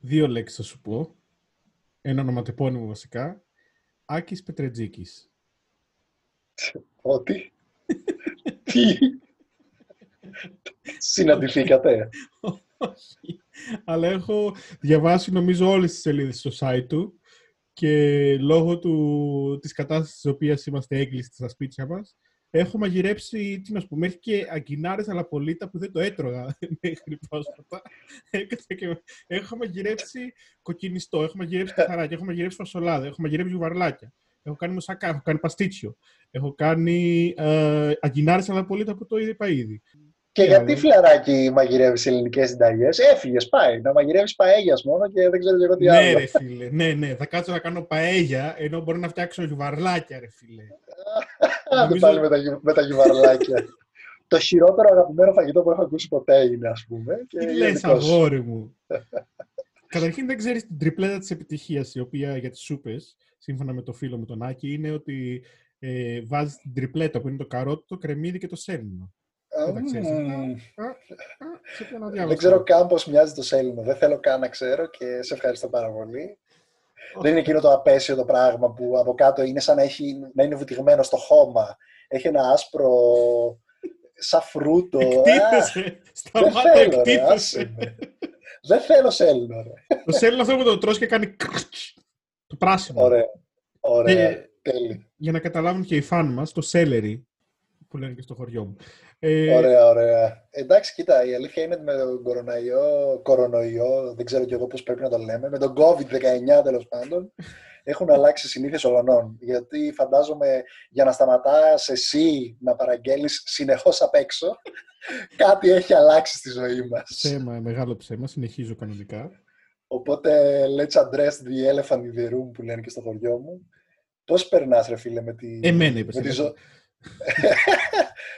Δύο λέξεις θα σου πω. Ένα ονοματεπώνυμο βασικά. Άκης Πετρετζίκης. Ότι; Τι; Συναντηθήκατε; Όχι. Αλλά έχω διαβάσει νομίζω όλες τις σελίδες στο site του και λόγω του, της κατάστασης της οποίας είμαστε έγκλειστοι στα σπίτια μας, έχω μαγειρέψει, τι να σου πω, μέχρι και αγκινάρες αλαπολίτα που δεν το έτρωγα μέχρι πρόσφατα. και έχω μαγειρέψει κοκκινιστό, έχω μαγειρέψει καθαράκια, έχω μαγειρέψει φασολάδα, έχω μαγειρέψει γουβαρλάκια. Έχω κάνει μουσακά, έχω κάνει παστίτσιο. Έχω κάνει ε, αγκινάρες αλαπολίτα που το είπα ήδη. Και γιατί φιλαράκι μαγειρεύεις ελληνικές συνταγές, έφυγες, πάει. Να μαγειρεύεις παέγιας μόνο και δεν ξέρω εγώ τι ναι, άλλο. Ναι, ρε φίλε. Ναι, ναι. Θα κάτσω να κάνω παέγια ενώ μπορώ να φτιάξω γιουβαρλάκια, ρε φίλε. Νομίζω... πάλι με τα, με τα γιουβαρλάκια. το χειρότερο αγαπημένο φαγητό που έχω ακούσει ποτέ είναι, ας πούμε. Τι λες, αγόρι μου. Καταρχήν δεν ξέρεις την τριπλέτα της επιτυχίας, η οποία για τις σούπες, σύμφωνα με το φίλο μου τον Άκη, είναι ότι ε, βάζεις την τριπλέτα που είναι το καρότο, το κρεμμύδι και το σέλινο. Δεν ξέρω καν πώς μοιάζει το σέλινο. Δεν θέλω καν να ξέρω και σε ευχαριστώ πάρα πολύ. Δεν είναι εκείνο το απέσιο το πράγμα που από κάτω είναι σαν να, έχει, να είναι βουτυγμένο στο χώμα. Έχει ένα άσπρο σαν φρούτο. Εκτίθεσαι. Σταμάτα, εκτίθεσαι. Δεν θέλω σέλινο, ρε. Το σέλινο αυτό που το τρως και κάνει το πράσινο. Ωραία. Ωραία. Για να καταλάβουν και οι φαν μας, το σέλερι, που λένε και στο χωριό μου. Ε... Ωραία, ωραία. Εντάξει, κοίτα, η αλήθεια είναι ότι με τον κορονοϊό, κορονοϊό, δεν ξέρω κι εγώ πώς πρέπει να το λέμε, με τον COVID-19 τέλος πάντων, έχουν αλλάξει συνήθειες ολονών. Γιατί φαντάζομαι για να σταματάς εσύ να παραγγέλεις συνεχώς απ' έξω, κάτι έχει αλλάξει στη ζωή μας. Ψέμα, μεγάλο ψέμα, συνεχίζω κανονικά. Οπότε, let's address the elephant in the room που λένε και στο χωριό μου. Πώς περνάς, ρε φίλε, με τη, Εμένα, είπες, με τη, ζω...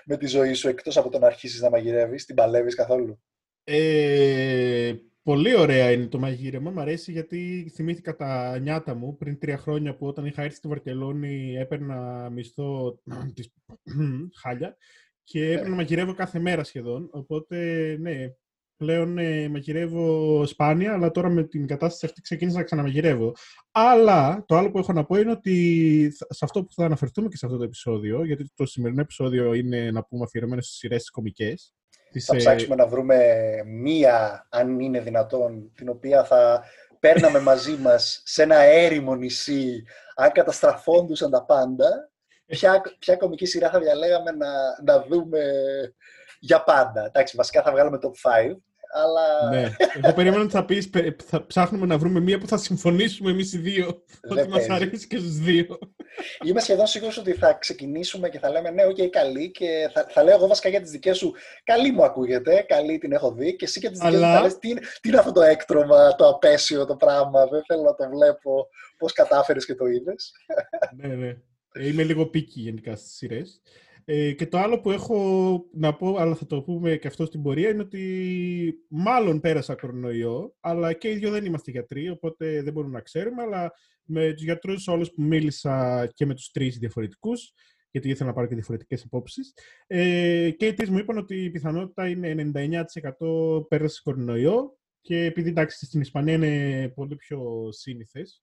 με τη ζωή σου εκτός από το να αρχίσεις να μαγειρεύεις, την παλεύεις καθόλου; Ε, πολύ ωραία είναι το μαγείρεμα. Μ' αρέσει γιατί θυμήθηκα τα νιάτα μου πριν τρία χρόνια που όταν είχα έρθει στη Βαρκελόνη έπαιρνα μισθό της χάλια και έπαιρνα να μαγειρεύω κάθε μέρα σχεδόν. Οπότε, ναι, πλέον ε, μαγειρεύω σπάνια, αλλά τώρα με την κατάσταση αυτή ξεκίνησα να ξαναμαγειρεύω. Αλλά το άλλο που έχω να πω είναι ότι σε αυτό που θα αναφερθούμε και σε αυτό το επεισόδιο, γιατί το σημερινό επεισόδιο είναι να πούμε αφιερωμένο στις σειρές κομικές. Θα ψάξουμε να βρούμε μία, αν είναι δυνατόν, την οποία θα παίρναμε μαζί μας σε ένα έρημο νησί, αν καταστραφόντουσαν τα πάντα. Ποια, ποια κομική σειρά θα διαλέγαμε να, να δούμε για πάντα. Εντάξει, βασικά θα βγάλουμε top 5 αλλά... Ναι. Εγώ περίμενα ότι θα πεις, θα ψάχνουμε να βρούμε μία που θα συμφωνήσουμε εμείς οι δύο, ότι μας αρέσει και στους δύο. Είμαι σχεδόν σίγουρος ότι θα ξεκινήσουμε και θα λέμε ναι, ok, okay, καλή και θα, θα λέω εγώ βασικά για τις δικές σου, καλή μου ακούγεται, καλή την έχω δει και εσύ και τις δικές Αλλά... μου θα λες, τι, τι είναι αυτό το έκτρωμα, το απέσιο, το πράγμα, δεν θέλω να το βλέπω, πώς κατάφερες και το είδες. ναι, ναι. Είμαι λίγο πίκη γενικά στις σειρές. Ε, και το άλλο που έχω να πω, αλλά θα το πούμε και αυτό στην πορεία, είναι ότι μάλλον πέρασα κορονοϊό, αλλά και οι δύο δεν είμαστε γιατροί, οπότε δεν μπορούμε να ξέρουμε, αλλά με τους γιατρούς όλους που μίλησα και με τους τρεις διαφορετικούς, γιατί ήθελα να πάρω και διαφορετικές απόψεις, ε, και οι τρεις μου είπαν ότι η πιθανότητα είναι 99% πέρασε κορονοϊό, και επειδή εντάξει στην Ισπανία είναι πολύ πιο σύνηθες,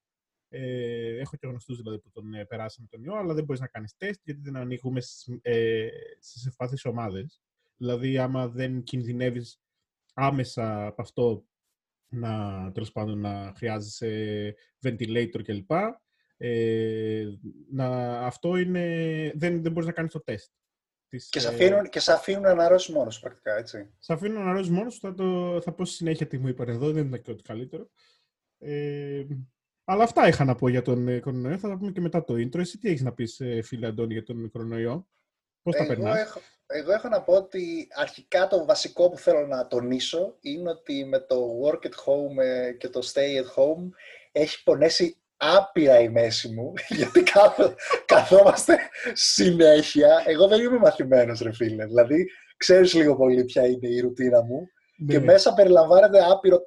ε, έχω και γνωστούς δηλαδή που τον ε, περάσαμε τον ιό, αλλά δεν μπορείς να κάνεις τεστ γιατί δεν ανοίγουμε στις ε, ευπαθεί ομάδες. Δηλαδή, άμα δεν κινδυνεύεις άμεσα από αυτό να, τέλος πάντων, να χρειάζεσαι ventilator κλπ. Ε, να, αυτό είναι, δεν, δεν μπορείς να κάνεις το τεστ. και, σε αφήνουν, και σε αφήνουν να αναρρώσεις μόνος πρακτικά, έτσι. Σε αφήνουν να αναρρώσεις μόνος θα, το, θα πω στη συνέχεια τι μου είπαν εδώ, δεν είναι και ό,τι καλύτερο. Ε, αλλά αυτά είχα να πω για τον ε, κορονοϊό. Θα τα πούμε και μετά το intro. Εσύ τι έχεις να πεις, ε, φίλε Αντώνη, για τον κορονοϊό; Πώς τα περνάς; Έχω, εγώ έχω να πω ότι αρχικά το βασικό που θέλω να τονίσω είναι ότι με το work at home ε, και το stay at home έχει πονέσει άπειρα η μέση μου, γιατί καθόμαστε συνέχεια. Εγώ δεν είμαι μαθημένος, ρε φίλε. Δηλαδή, ξέρεις λίγο πολύ ποια είναι η ρουτίνα μου. Ναι. Και μέσα περιλαμβάνεται άπειρο,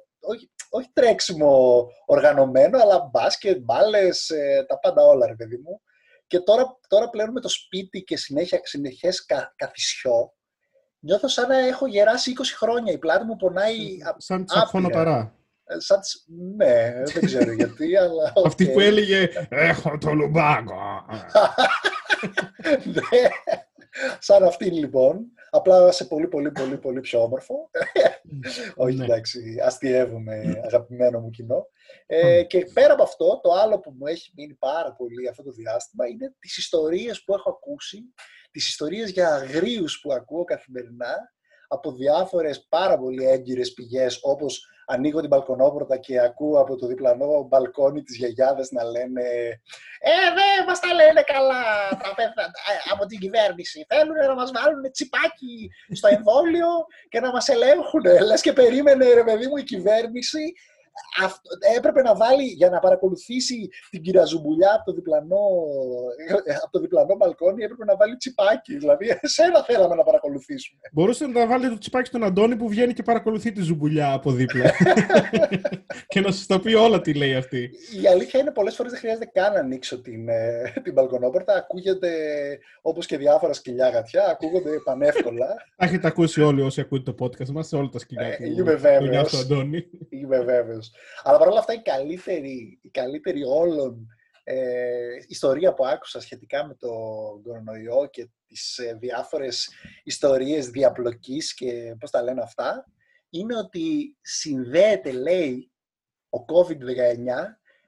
όχι, όχι τρέξιμο οργανωμένο, αλλά μπάσκετ, μπάλες, ε, τα πάντα όλα, ρε παιδί μου. Και τώρα, τώρα πλέον με το σπίτι και συνέχεια, συνεχές κα, καθισιό, νιώθω σαν να έχω γεράσει 20 χρόνια. Η πλάτη μου πονάει Σαν τσακφωνοταρά. σαν τις... Ναι, δεν ξέρω γιατί, αλλά... Okay. Αυτή που έλεγε «Έχω το λουμπάκο». ναι, σαν αυτή λοιπόν. Απλά σε πολύ, πολύ, πολύ, πολύ πιο όμορφο. Όχι, ναι. εντάξει, αστείευομαι, αγαπημένο μου κοινό. Ε, και πέρα από αυτό, το άλλο που μου έχει μείνει πάρα πολύ αυτό το διάστημα είναι τις ιστορίες που έχω ακούσει, τις ιστορίες για αγρίους που ακούω καθημερινά από διάφορες πάρα πολύ έγκυρες πηγές, όπως ανοίγω την μπαλκονόπορτα και ακούω από το διπλανό μπαλκόνι της γιαγιάδες να λένε «Ε, δεν μας τα λένε καλά τα παιδιά, ε, από την κυβέρνηση. Θέλουν να μας βάλουν τσιπάκι στο εμβόλιο και να μας ελέγχουν». Λες και περίμενε, ρε παιδί μου, η κυβέρνηση αυτό, έπρεπε να βάλει για να παρακολουθήσει την κυραζουμπουλιά από το διπλανό, από το διπλανό μπαλκόνι, έπρεπε να βάλει τσιπάκι. Δηλαδή, εσένα θέλαμε να παρακολουθήσουμε. Μπορούσε να βάλει το τσιπάκι στον Αντώνη που βγαίνει και παρακολουθεί τη ζουμπουλιά από δίπλα. και να σας το πει όλα τι λέει αυτή. Η αλήθεια είναι πολλές φορές δεν χρειάζεται καν να ανοίξω την, ε, την μπαλκονόπορτα. Ακούγεται όπως και διάφορα σκυλιά γατιά, ακούγονται πανεύκολα. Έχετε ακούσει όλοι όσοι ακούτε το podcast μας σε όλα τα σκυλιά ε, του Αντώνη. Είμαι βέβαιος. Αλλά παρόλα αυτά η καλύτερη, η καλύτερη όλων ε, ιστορία που άκουσα σχετικά με το κορονοϊό και τις ε, διάφορες ιστορίες διαπλοκής και πώς τα λένε αυτά, είναι ότι συνδέεται, λέει, ο COVID-19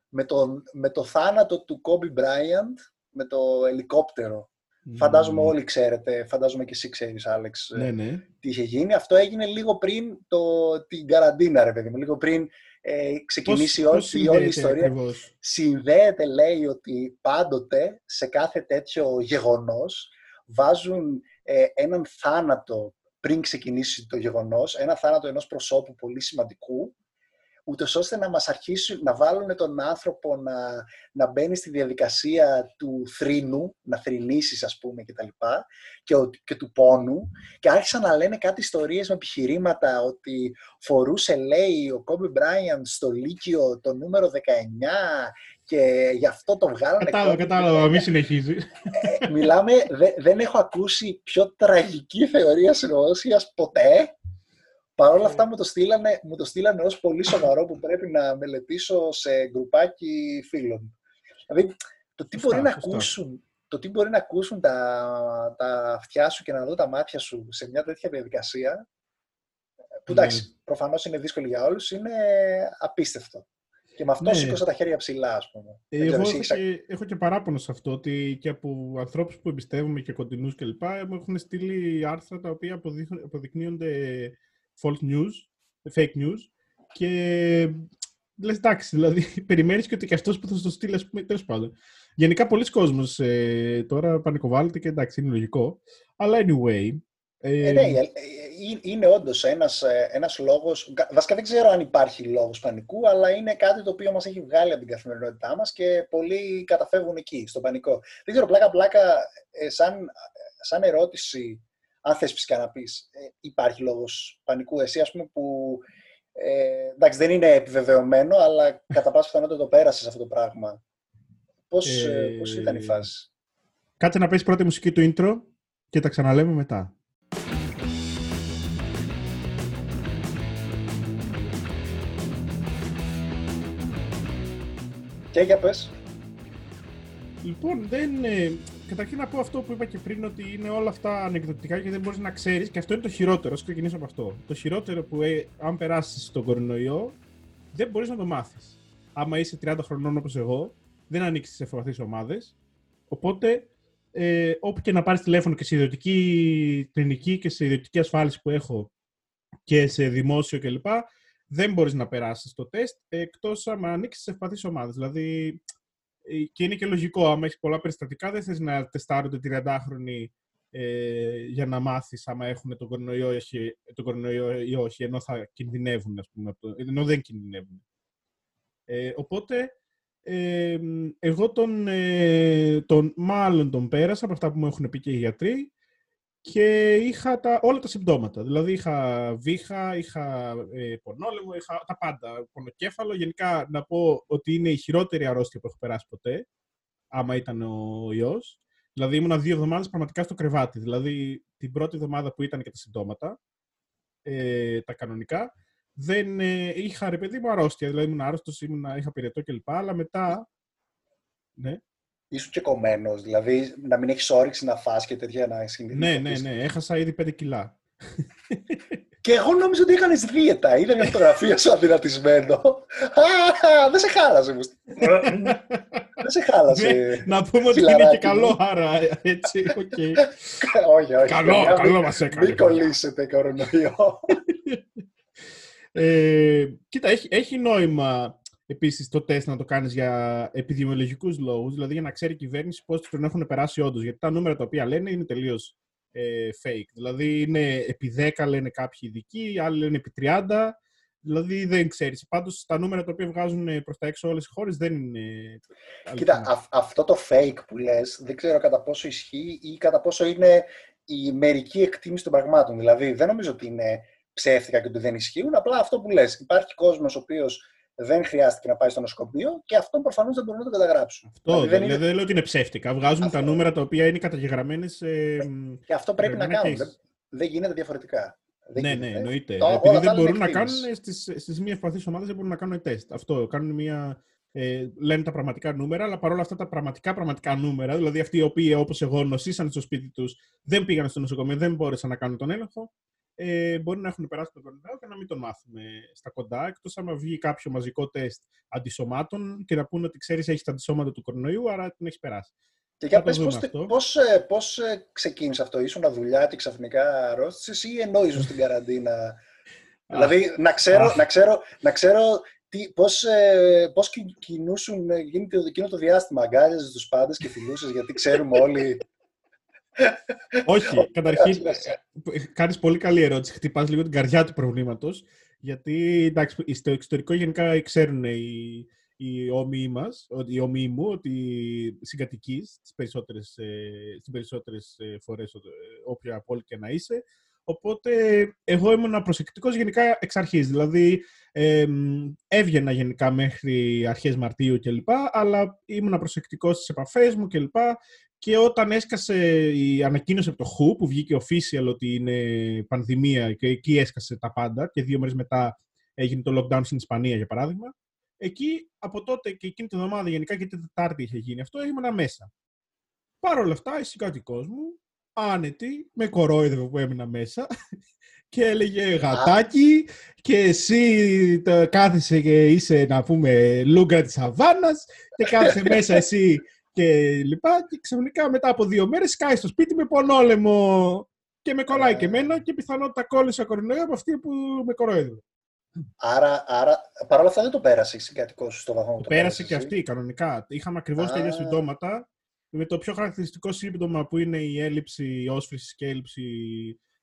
με το, με το θάνατο του Kobe Bryant με το ελικόπτερο. Φαντάζομαι όλοι ξέρετε, φαντάζομαι και εσύ ξέρεις, Άλεξ, ναι, ναι. τι είχε γίνει. Αυτό έγινε λίγο πριν το, την καραντίνα, ρε παιδί μου, λίγο πριν ε, ξεκινήσει πώς, όλη, όλη η ιστορία. Ακριβώς; Συνδέεται, λέει, ότι πάντοτε σε κάθε τέτοιο γεγονός βάζουν ε, έναν θάνατο πριν ξεκινήσει το γεγονός, ένα θάνατο ενός προσώπου πολύ σημαντικού ούτως ώστε να μας αρχίσουν να βάλουν τον άνθρωπο να, να μπαίνει στη διαδικασία του θρήνου, να θρηνήσεις ας πούμε και τα λοιπά, και, και του πόνου και άρχισαν να λένε κάτι ιστορίες με επιχειρήματα ότι φορούσε λέει ο Κόμπι Μπράιαν στο Λύκειο το νούμερο 19 και γι' αυτό το βγάλανε. Κατάλαβα, κατάλαβα, μην συνεχίζει. Ε, μιλάμε, δεν έχω ακούσει πιο τραγική θεωρία συνωμοσίας ποτέ Παρ' όλα αυτά μου το, στείλανε, μου το στείλανε ως πολύ σοβαρό που πρέπει να μελετήσω σε γκρουπάκι φίλων. Δηλαδή, το τι, μπορεί να ακούσουν, το τι μπορεί να ακούσουν τα, τα αυτιά σου και να δω τα μάτια σου σε μια τέτοια διαδικασία, που ναι. εντάξει, προφανώς είναι δύσκολη για όλους, είναι απίστευτο. Και με αυτό ναι. σήκωσα τα χέρια ψηλά, ας πούμε. Ε, εγώ έχω, και, έχω και παράπονο σε αυτό, ότι και από ανθρώπους που εμπιστεύομαι και κοντινούς κλπ. μου έχουν στείλει άρθρα τα οποία αποδεικνύονται false news, fake news και λες εντάξει, δηλαδή περιμένεις και ότι και αυτός που θα στο στείλει, ας πούμε, τέλος πάντων. Γενικά, πολλοί κόσμος ε, τώρα πανικοβάλλεται και εντάξει, είναι λογικό. Αλλά anyway. Ε, ε, ναι, ε, είναι όντως ένας, ένας λόγος, βασικά δεν ξέρω αν υπάρχει λόγος πανικού, αλλά είναι κάτι το οποίο μας έχει βγάλει από την καθημερινότητά μας και πολλοί καταφεύγουν εκεί, στον πανικό. Δεν ξέρω, πλάκα-πλάκα, σαν, σαν ερώτηση, αν θες φυσικά να πεις, ε, υπάρχει λόγος πανικού εσύ, ας πούμε, που ε, εντάξει, δεν είναι επιβεβαιωμένο, αλλά κατά πάσα πιθανότητα το πέρασες αυτό το πράγμα. Πώς, ε, πώς ήταν η φάση; Κάτσε να πεις πρώτη μουσική του intro και τα ξαναλέμε μετά. Και για πες. Λοιπόν, δεν, καταρχήν να πω αυτό που είπα και πριν, ότι είναι όλα αυτά ανεκδοτικά και δεν μπορείς να ξέρεις, και αυτό είναι το χειρότερο. Α ξεκινήσω από αυτό. Το χειρότερο που ε, αν περάσεις τον κορονοϊό, δεν μπορείς να το μάθεις. Άμα είσαι 30 χρονών όπως εγώ, δεν ανοίξεις σε ευπαθεί ομάδες. Οπότε, ε, όπου και να πάρεις τηλέφωνο και σε ιδιωτική κλινική και σε ιδιωτική ασφάλιση που έχω και σε δημόσιο κλπ., δεν μπορείς να περάσεις το τεστ εκτός αν ανοίξεις σε ευπαθεί ομάδες. Δηλαδή, ε, και είναι και λογικό, άμα έχεις πολλά περιστατικά, δεν θες να τεστάρονται 30χρονοι ε, για να μάθεις άμα έχουν τον κορονοϊό, τον κορονοϊό ή όχι, ενώ θα κινδυνεύουν, ας πούμε, ενώ δεν κινδυνεύουν. Ε, οπότε, ε, εγώ τον, ε, τον, μάλλον τον πέρασα από αυτά που μου έχουν πει και οι γιατροί και είχα τα, όλα τα συμπτώματα. Δηλαδή είχα βήχα, είχα ε, πονόλεμο, είχα τα πάντα. Πονοκέφαλο. Γενικά να πω ότι είναι η χειρότερη αρρώστια που έχω περάσει ποτέ, άμα ήταν ο ιός. Δηλαδή ήμουνα δύο εβδομάδες πραγματικά στο κρεβάτι. Δηλαδή την πρώτη εβδομάδα που ήταν και τα συμπτώματα, ε, τα κανονικά, δεν ε, είχα ρε παιδί μου αρρώστια. Δηλαδή ήμουν άρρωστος, είχα πυρετό κλπ. Αλλά μετά. Ναι. Ήσουν και κομμένος, δηλαδή να μην έχεις όρεξη να φας και τέτοια να συνειδητοποιήσει. Ναι, ναι, ναι. Έχασα ήδη 5 κιλά. Και εγώ νόμιζα ότι έκανες δίαιτα. Είδα μια φωτογραφία σου αδυνατισμένο. Δεν σε χάλασε. Δεν σε χάλασε. Ναι, να πούμε ότι είναι και καλό, άρα έτσι. Όχι, όχι. Καλό, καλό μας έκανε. Μην κολλήσετε κορονοϊό. Ε, κοίτα, έχει νόημα επίσης το τεστ να το κάνεις για επιδημιολογικούς λόγους, δηλαδή για να ξέρει η κυβέρνηση πώς τον έχουν περάσει όντως. Γιατί τα νούμερα τα οποία λένε είναι τελείως ε, fake. Δηλαδή είναι επί 10 λένε κάποιοι ειδικοί, άλλοι λένε επί 30. Δηλαδή δεν ξέρεις. Πάντως τα νούμερα τα οποία βγάζουν προς τα έξω όλες οι χώρες δεν είναι. Κοίτα, αυτό το fake που λες δεν ξέρω κατά πόσο ισχύει ή κατά πόσο είναι η μερική εκτίμηση των πραγμάτων. Δηλαδή δεν νομίζω ότι είναι ψεύτικα και ότι δεν ισχύουν. Απλά αυτό που λες. Υπάρχει κόσμος ο οποίος δεν χρειάστηκε να πάει στο νοσοκομείο και αυτό προφανώς δεν μπορούν να το καταγράψουν. Αυτό δηλαδή, δεν, είναι... δεν λέω ότι είναι ψεύτικα. Βγάζουν αυτό... τα νούμερα τα οποία είναι καταγεγραμμένες. Ε, και αυτό πρέπει να κάνουν. Δεν, δεν γίνεται διαφορετικά. Δεν ναι, ναι, εννοείται. Το, Επειδή δεν μπορούν να κάνουν στις μη ευπαθείς ομάδες, δεν μπορούν να κάνουν τεστ. Αυτό. Κάνουν μια. Ε, λένε τα πραγματικά νούμερα, αλλά παρόλα αυτά τα πραγματικά πραγματικά νούμερα, δηλαδή αυτοί οι οποίοι όπως εγώ νοσήσαν στο σπίτι τους, δεν πήγαν στο νοσοκομείο, δεν μπόρεσαν να κάνουν τον έλεγχο, ε, μπορεί να έχουν περάσει τον κορονοϊό και να μην τον μάθουμε στα κοντά, εκτός άμα βγει κάποιο μαζικό τεστ αντισωμάτων και να πούνε ότι ξέρεις έχεις τα αντισώματα του κορονοϊού, άρα την έχει περάσει. Και για πες πώς, πώς, ε, πώς ε, ξεκίνησε αυτό, ήσουν δουλειά και ξαφνικά αρρώστησες ή ενώ ήσουν στην καραντίνα; δηλαδή, να ξέρω, να ξέρω, να ξέρω τι, πώς, ε, πώς κινούσουν εκείνο το διάστημα. Αγκάλιαζες τους πάντες και φιλούσες γιατί ξέρουμε όλοι όχι, καταρχήν κάνεις πολύ καλή ερώτηση. Χτυπάς λίγο την καρδιά του προβλήματος. Γιατί εντάξει, στο εξωτερικό γενικά ξέρουν οι, οι όμοιοι μας, οι όμοιοι μου, ότι συγκατοικείς στις περισσότερες, ε, στις περισσότερες ε, φορές ε, όποια πόλη και να είσαι. Οπότε εγώ ήμουν προσεκτικός γενικά εξ αρχής. Δηλαδή ε, έβγαινα γενικά μέχρι αρχές Μαρτίου κλπ. Αλλά ήμουν προσεκτικός στις επαφές μου κλπ. Και όταν έσκασε η ανακοίνωση από το WHO που βγήκε official ότι είναι πανδημία και εκεί έσκασε τα πάντα και δύο μέρες μετά έγινε το lockdown στην Ισπανία για παράδειγμα, εκεί από τότε και εκείνη την εβδομάδα γενικά και την Τετάρτη είχε γίνει αυτό, ήμουν μέσα. Παρ' όλα αυτά, η συγκατοικό μου, άνετη, με κορόιδευε που έμεινα μέσα και έλεγε γατάκι και εσύ το κάθεσαι και είσαι να πούμε λούγκα της Αβάνας και κάθεσαι μέσα εσύ και λοιπά. Και ξαφνικά μετά από δύο μέρες σκάει στο σπίτι με πονόλεμο και με κολλάει και εμένα και πιθανότητα κόλλησα κορονοϊός από αυτή που με κοροϊδεύει. Άρα, άρα παρόλα αυτά δεν το πέρασε η συγκατοικό σου στο βαθμό το, το πέρασε και αυτή κανονικά. Είχαμε ακριβώς τα ίδια συμπτώματα. Με το πιο χαρακτηριστικό σύμπτωμα που είναι η έλλειψη όσφρησης και έλλειψη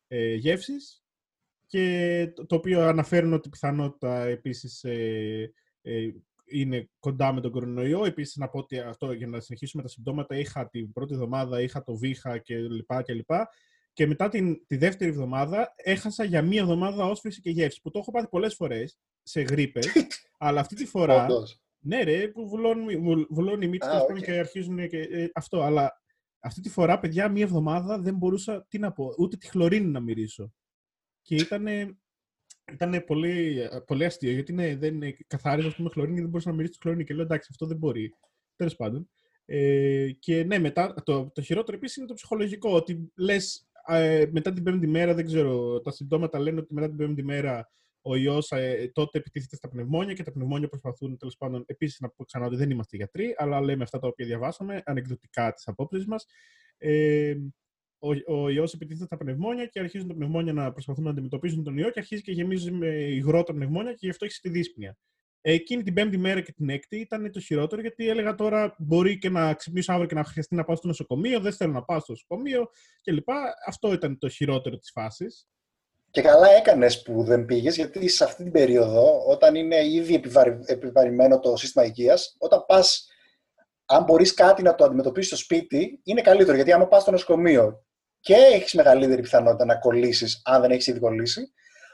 ε, γεύσης. Και το, οποίο αναφέρουν ότι πιθανότητα επίσης ε, ε, είναι κοντά με τον κορονοϊό. Επίσης, να πω ότι αυτό, για να συνεχίσουμε τα συμπτώματα, είχα την πρώτη εβδομάδα, είχα το βήχα και λοιπά και λοιπά. Και μετά την, τη δεύτερη εβδομάδα έχασα για μία εβδομάδα όσφρηση και γεύση, που το έχω πάθει πολλές φορές σε γρήπες, αλλά αυτή τη φορά... ναι ρε, που βουλώνουν, βουλώνουν οι μύτες ah, και αρχίζουν και, ε, αυτό, αλλά αυτή τη φορά, παιδιά, μία εβδομάδα δεν μπορούσα, τι να πω, ούτε τη χλωρίνη να μυρίσω. Και ήταν ήταν πολύ, πολύ αστείο, γιατί είναι, δεν είναι καθάριζα με χλωρίνη και δεν μπορούσα να μυρίσει τη χλωρίνη. Και λέω εντάξει, αυτό δεν μπορεί. Τέλος πάντων. Ε, και ναι, μετά, το, το χειρότερο επίσης είναι το ψυχολογικό. Ότι λες ε, μετά την πέμπτη μέρα, δεν ξέρω, τα συμπτώματα λένε ότι μετά την πέμπτη μέρα ο ιός ε, τότε επιτίθεται στα πνευμόνια και τα πνευμόνια προσπαθούν τέλος πάντων. Επίσης, να πω ξανά ότι δεν είμαστε γιατροί, αλλά λέμε αυτά τα οποία διαβάσαμε, ανεκδοτικά τι απόψει μας. Ε, ο, ο ιός επιτίθεται στα πνευμόνια και αρχίζουν τα πνευμόνια να προσπαθούν να αντιμετωπίσουν τον ιό και αρχίζει και γεμίζει με υγρό τα πνευμόνια και γι' αυτό έχει τη δύσπνοια. Εκείνη την πέμπτη μέρα και την έκτη ήταν το χειρότερο γιατί έλεγα τώρα μπορεί και να ξυπνήσω αύριο και να χρειαστεί να πάω στο νοσοκομείο, δεν θέλω να πάω στο νοσοκομείο κλπ. Αυτό ήταν το χειρότερο της φάσης. Και καλά έκανες που δεν πήγες, γιατί σε αυτή την περίοδο, όταν είναι ήδη επιβαρη... επιβαρημένο το σύστημα υγείας, όταν πας, αν μπορείς κάτι να το αντιμετωπίσεις στο σπίτι, είναι καλύτερο. Γιατί άμα πας στο νοσοκομείο και έχεις μεγαλύτερη πιθανότητα να κολλήσεις, αν δεν έχεις ήδη κολλήσει,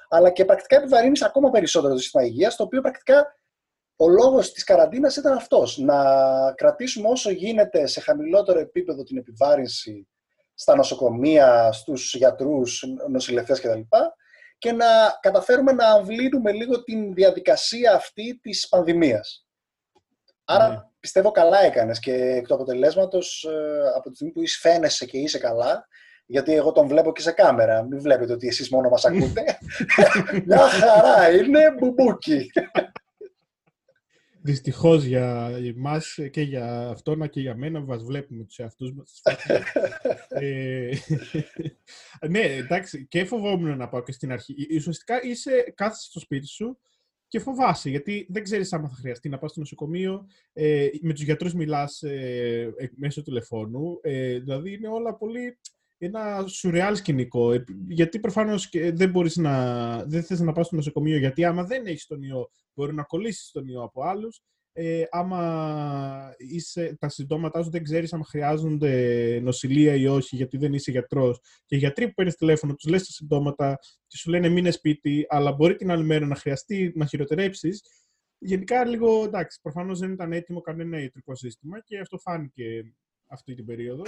αλλά και πρακτικά επιβαρύνεις ακόμα περισσότερο το σύστημα υγείας, το οποίο πρακτικά ο λόγος της καραντίνας ήταν αυτός. Να κρατήσουμε όσο γίνεται σε χαμηλότερο επίπεδο την επιβάρυνση στα νοσοκομεία, στους γιατρούς, νοσηλευτές κτλ. και να καταφέρουμε να αμβλύνουμε λίγο την διαδικασία αυτή της πανδημίας. Άρα ναι. πιστεύω καλά έκανες και εκ του αποτελέσματος ε, από τη στιγμή που είσαι φαίνεσαι και είσαι καλά, γιατί εγώ τον βλέπω και σε κάμερα. Μην βλέπετε ότι εσείς μόνο μας ακούτε. Μια χαρά, είναι μπουμπούκι. Δυστυχώς για εμάς και για αυτόνα και για μένα μας βλέπουμε τους εαυτούς μας. ε, ναι, εντάξει, και φοβόμουν να πάω και στην αρχή. Ουσιαστικά είσαι, κάθεσαι στο σπίτι σου και φοβάσαι, γιατί δεν ξέρεις αν θα χρειαστεί να πας στο νοσοκομείο. Ε, με τους γιατρούς μιλάς ε, μέσω τηλεφώνου. Ε, δηλαδή είναι όλα πολύ ένα σουρεάλ σκηνικό. Ε, γιατί προφανώς δεν μπορείς να. Δεν θες να πας στο νοσοκομείο, γιατί άμα δεν έχεις τον ιό, μπορεί να κολλήσεις τον ιό από άλλους. Ε, άμα είσαι, τα συμπτώματά σου δεν ξέρεις αν χρειάζονται νοσηλεία ή όχι, γιατί δεν είσαι γιατρός. Και οι γιατροί που παίρνεις τηλέφωνο, τους λες τα συμπτώματα και σου λένε μείνε σπίτι, αλλά μπορεί την άλλη μέρα να χρειαστεί να χειροτερέψεις. Γενικά, λίγο εντάξει, προφανώς δεν ήταν έτοιμο κανένα ιατρικό σύστημα και αυτό φάνηκε αυτή την περίοδο.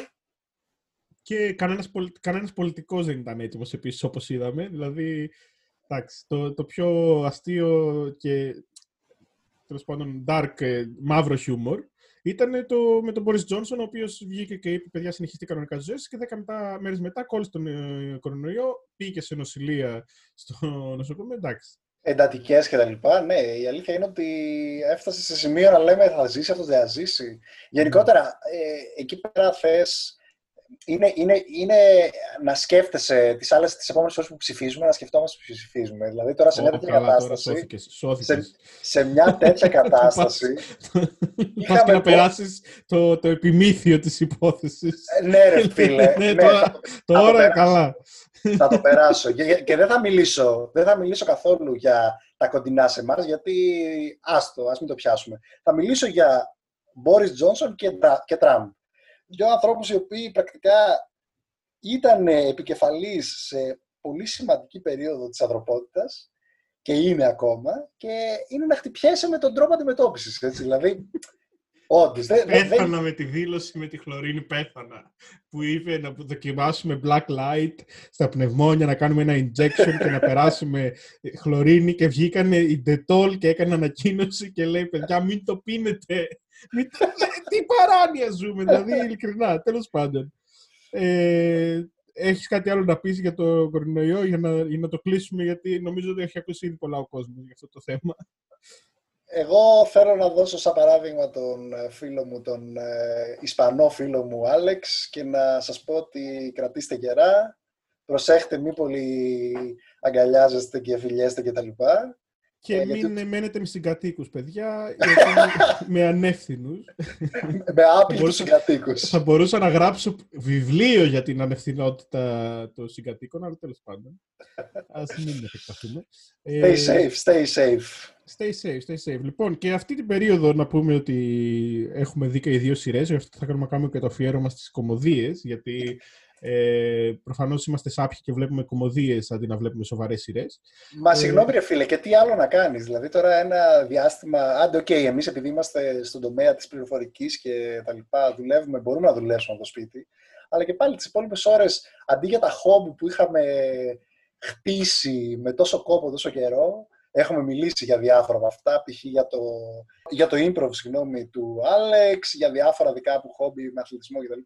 Και κανένας, κανένας πολιτικός δεν ήταν έτοιμος επίσης, όπως είδαμε. Δηλαδή, εντάξει, το, το πιο αστείο και τέλος πάντων dark, ε, μαύρο χιούμορ ήταν το, με τον Boris Johnson, ο οποίος βγήκε και είπε: Παιδιά, συνεχίστε κανονικά τις ζωές και δέκα μέρες μετά κόλλησε τον ε, κορονοϊό, πήγε σε νοσηλεία στο νοσοκομείο. Εντάξει. Εντατικές και τα λοιπά. Ναι, η αλήθεια είναι ότι έφτασε σε σημείο να λέμε θα ζήσει, αυτός δεν θα ζήσει. Γενικότερα, ε, εκεί πέρα θες είναι, είναι, είναι να σκέφτεσαι τις άλλες τις επόμενες φορές που ψηφίζουμε, να σκεφτόμαστε που ψηφίζουμε. Δηλαδή τώρα σε μια τέτοια κατάσταση. Σε, σε μια τέτοια κατάσταση. Πας και να περάσεις το, το επιμήθειο της υπόθεσης. Ε, ναι, ρε φίλε. ναι, ναι, τώρα, τώρα καλά. Θα το περάσω. Και, και, δεν, θα μιλήσω, δεν θα μιλήσω καθόλου για τα κοντινά σε εμάς, γιατί άστο, ας μην το πιάσουμε. Θα μιλήσω για Μπόρις Τζόνσον και, και Τραμπ δύο ανθρώπους οι οποίοι πρακτικά ήταν επικεφαλής σε πολύ σημαντική περίοδο της ανθρωπότητας και είναι ακόμα και είναι να χτυπιέσαι με τον τρόπο αντιμετώπισης. Έτσι. Δηλαδή, όντως. Δε, πέθανα με τη δήλωση με τη χλωρίνη, πέθανα. Που είπε να δοκιμάσουμε black light στα πνευμόνια, να κάνουμε ένα injection και να περάσουμε χλωρίνη και βγήκανε η Dettol και έκανε ανακοίνωση και λέει, παιδιά, μην το πίνετε. Τι παράνοια ζούμε, δηλαδή, ειλικρινά, τέλος πάντων. Ε, έχεις κάτι άλλο να πεις για το κορονοϊό για να, για να το κλείσουμε, γιατί νομίζω ότι έχει ακούσει ήδη πολλά ο κόσμος για αυτό το θέμα. Εγώ θέλω να δώσω σαν παράδειγμα τον ε, φίλο μου, τον ε, Ισπανό φίλο μου Άλεξ και να σας πω ότι κρατήστε γερά, προσέχτε μη πολύ αγκαλιάζεστε και φιλιέστε κτλ. Και ε, μην γιατί... μένετε με συγκατοίκους, παιδιά, γιατί με ανεύθυνους. με άπλητου συγκατοίκους. Θα μπορούσα να γράψω βιβλίο για την ανευθυνότητα των συγκατοίκων, αλλά τέλος πάντων. Α μην επεκταθούμε. Stay ε, safe, stay safe. Stay safe, stay safe. Λοιπόν, και αυτή την περίοδο να πούμε ότι έχουμε δει και οι δύο σειρές, γι' αυτό θα κάνουμε, κάνουμε και το αφιέρωμα στις κομμωδίες, γιατί ε, Προφανώς είμαστε σάπιοι και βλέπουμε κομμωδίες αντί να βλέπουμε σοβαρές σειρές. Μα ε, συγγνώμη, ρε φίλε, και τι άλλο να κάνεις; Δηλαδή, τώρα ένα διάστημα. Άντε, ok, okay, εμείς επειδή είμαστε στον τομέα της πληροφορικής και τα λοιπά, δουλεύουμε, μπορούμε να δουλέψουμε από το σπίτι. Αλλά και πάλι τις υπόλοιπες ώρες, αντί για τα χόμπι που είχαμε χτίσει με τόσο κόπο, τόσο καιρό, Έχουμε μιλήσει για διάφορα από αυτά, π.χ. για το, για το improv συγγνώμη, του Άλεξ, για διάφορα δικά που χόμπι με αθλητισμό κτλ.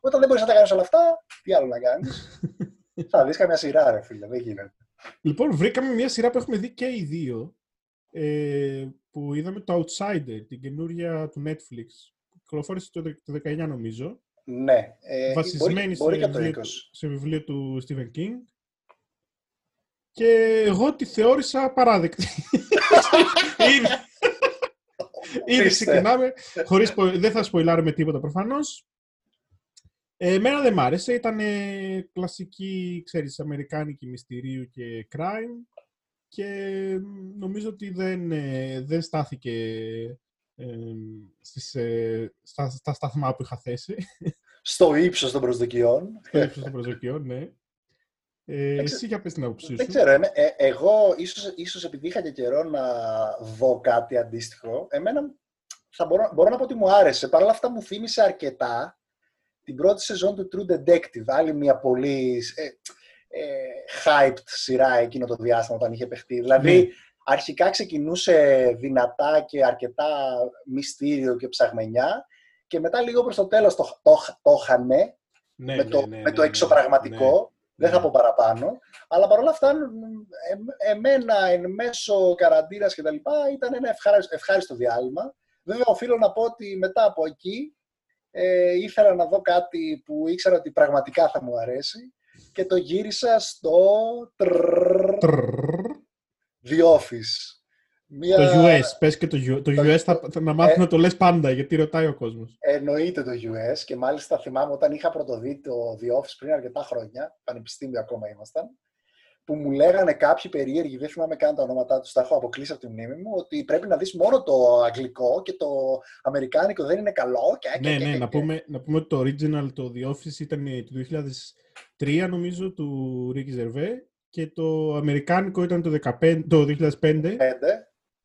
Όταν δεν μπορείς να τα κάνεις όλα αυτά, τι άλλο να κάνεις; θα δεις καμιά σειρά, ρε φίλε, δεν γίνεται. Λοιπόν, βρήκαμε μια σειρά που έχουμε δει και οι δύο. Ε, που είδαμε το Outsider, την καινούρια του Netflix. Κυκλοφόρησε το 19 νομίζω. Ναι. Ε, βασισμένη μπορεί, μπορεί σε, βιβλίο, σε βιβλίο του Stephen King και εγώ τη θεώρησα παράδεκτη. Ήδη ξεκινάμε, χωρίς, δεν θα σποιλάρουμε τίποτα προφανώς. Ε, εμένα δεν μ' άρεσε, ήταν κλασική, ξέρεις, αμερικάνικη μυστηρίου και crime και νομίζω ότι δεν, ε, δεν στάθηκε ε, στις, ε, στα, στα σταθμά που είχα θέσει. Στο ύψος των προσδοκιών. Στο ύψος των προσδοκιών, ναι. Ε, εσύ για πες την άποψή σου. Δεν ξέρω, ε, εγώ ίσως, ίσως επειδή είχα και καιρό να δω κάτι αντίστοιχο, εμένα θα μπορώ, μπορώ να πω ότι μου άρεσε. Παρ' όλα αυτά μου θύμισε αρκετά την πρώτη σεζόν του True Detective. Άλλη μια πολύ... Ε, ε, hyped σειρά εκείνο το διάστημα όταν είχε παιχτεί. Δηλαδή, Ναι. αρχικά ξεκινούσε δυνατά και αρκετά μυστήριο και ψαγμενιά και μετά λίγο προς το τέλος το, το, το είχανε Ναι, με, ναι, το, ναι, με ναι, το ναι, εξωπραγματικό. Δεν θα ναι. πω παραπάνω. Αλλά παρόλα αυτά, ε, εμένα εν μέσω καραντίνας και τα λοιπά ήταν ένα ευχάριστο, ευχάριστο διάλειμμα. Βέβαια, οφείλω να πω ότι μετά από εκεί ε, ήθελα να δω κάτι που ήξερα ότι πραγματικά θα μου αρέσει και το γύρισα στο τρρρρρ, Τρρρρ. The Office. Μια... Το US, πες και το, U- το το- US θα, θα να μάθει Ε. να το λες πάντα, γιατί ρωτάει ο κόσμος. Εννοείται το US και μάλιστα θυμάμαι όταν είχα πρωτοδεί το The Office πριν αρκετά χρόνια, πανεπιστήμιο ακόμα ήμασταν, που μου λέγανε κάποιοι περίεργοι, δεν θυμάμαι καν τα ονόματά τους, τα έχω αποκλείσει από τη μνήμη μου, ότι πρέπει να δεις μόνο το αγγλικό και το αμερικάνικο δεν είναι καλό. Και, και, Ναι, και, ναι, και, να και. πούμε, να πούμε ότι το original, το The Office ήταν ε, το 2003 νομίζω του Ricky Gervais και το αμερικάνικο ήταν το, 15, το 2005 Πέντε.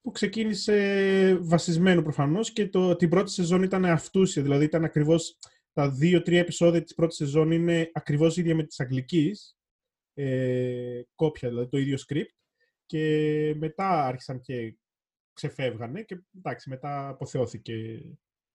Που ξεκίνησε βασισμένο προφανώς και το, την πρώτη σεζόν ήταν αυτούσια, δηλαδή ήταν ακριβώς τα δύο-τρία επεισόδια της πρώτης σεζόν είναι ακριβώς ίδια με της αγγλικής, ε, κόπια δηλαδή, το ίδιο script. Και μετά άρχισαν και ξεφεύγανε και εντάξει, μετά αποθεώθηκε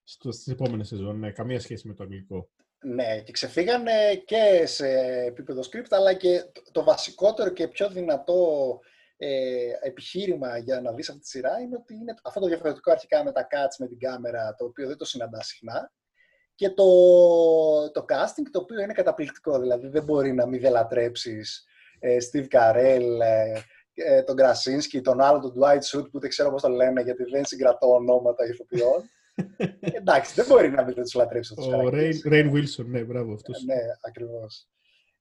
στο, στις επόμενες σεζόν, ναι, καμία σχέση με το αγγλικό. Ναι, και ξεφύγανε και σε επίπεδο script, αλλά και το, το βασικότερο και πιο δυνατό ε, επιχείρημα για να δεις αυτή τη σειρά είναι ότι είναι αυτό το διαφορετικό αρχικά με τα cuts, με την κάμερα, το οποίο δεν το συναντά συχνά. Και το, το casting, το οποίο είναι καταπληκτικό. Δηλαδή δεν μπορεί να μην δελατρέψεις ε, Steve Carell, ε, ε, τον Krasinski, τον άλλο, τον Dwight Schrute, που δεν ξέρω πώς το λένε, γιατί δεν συγκρατώ ονόματα ηθοποιών. Εντάξει, δεν μπορεί να μην τους λατρέψεις αυτούς τους Ο Rain, χαρακτήρες. Rain Wilson, ναι, μπράβο αυτός. Ναι, ακριβώς.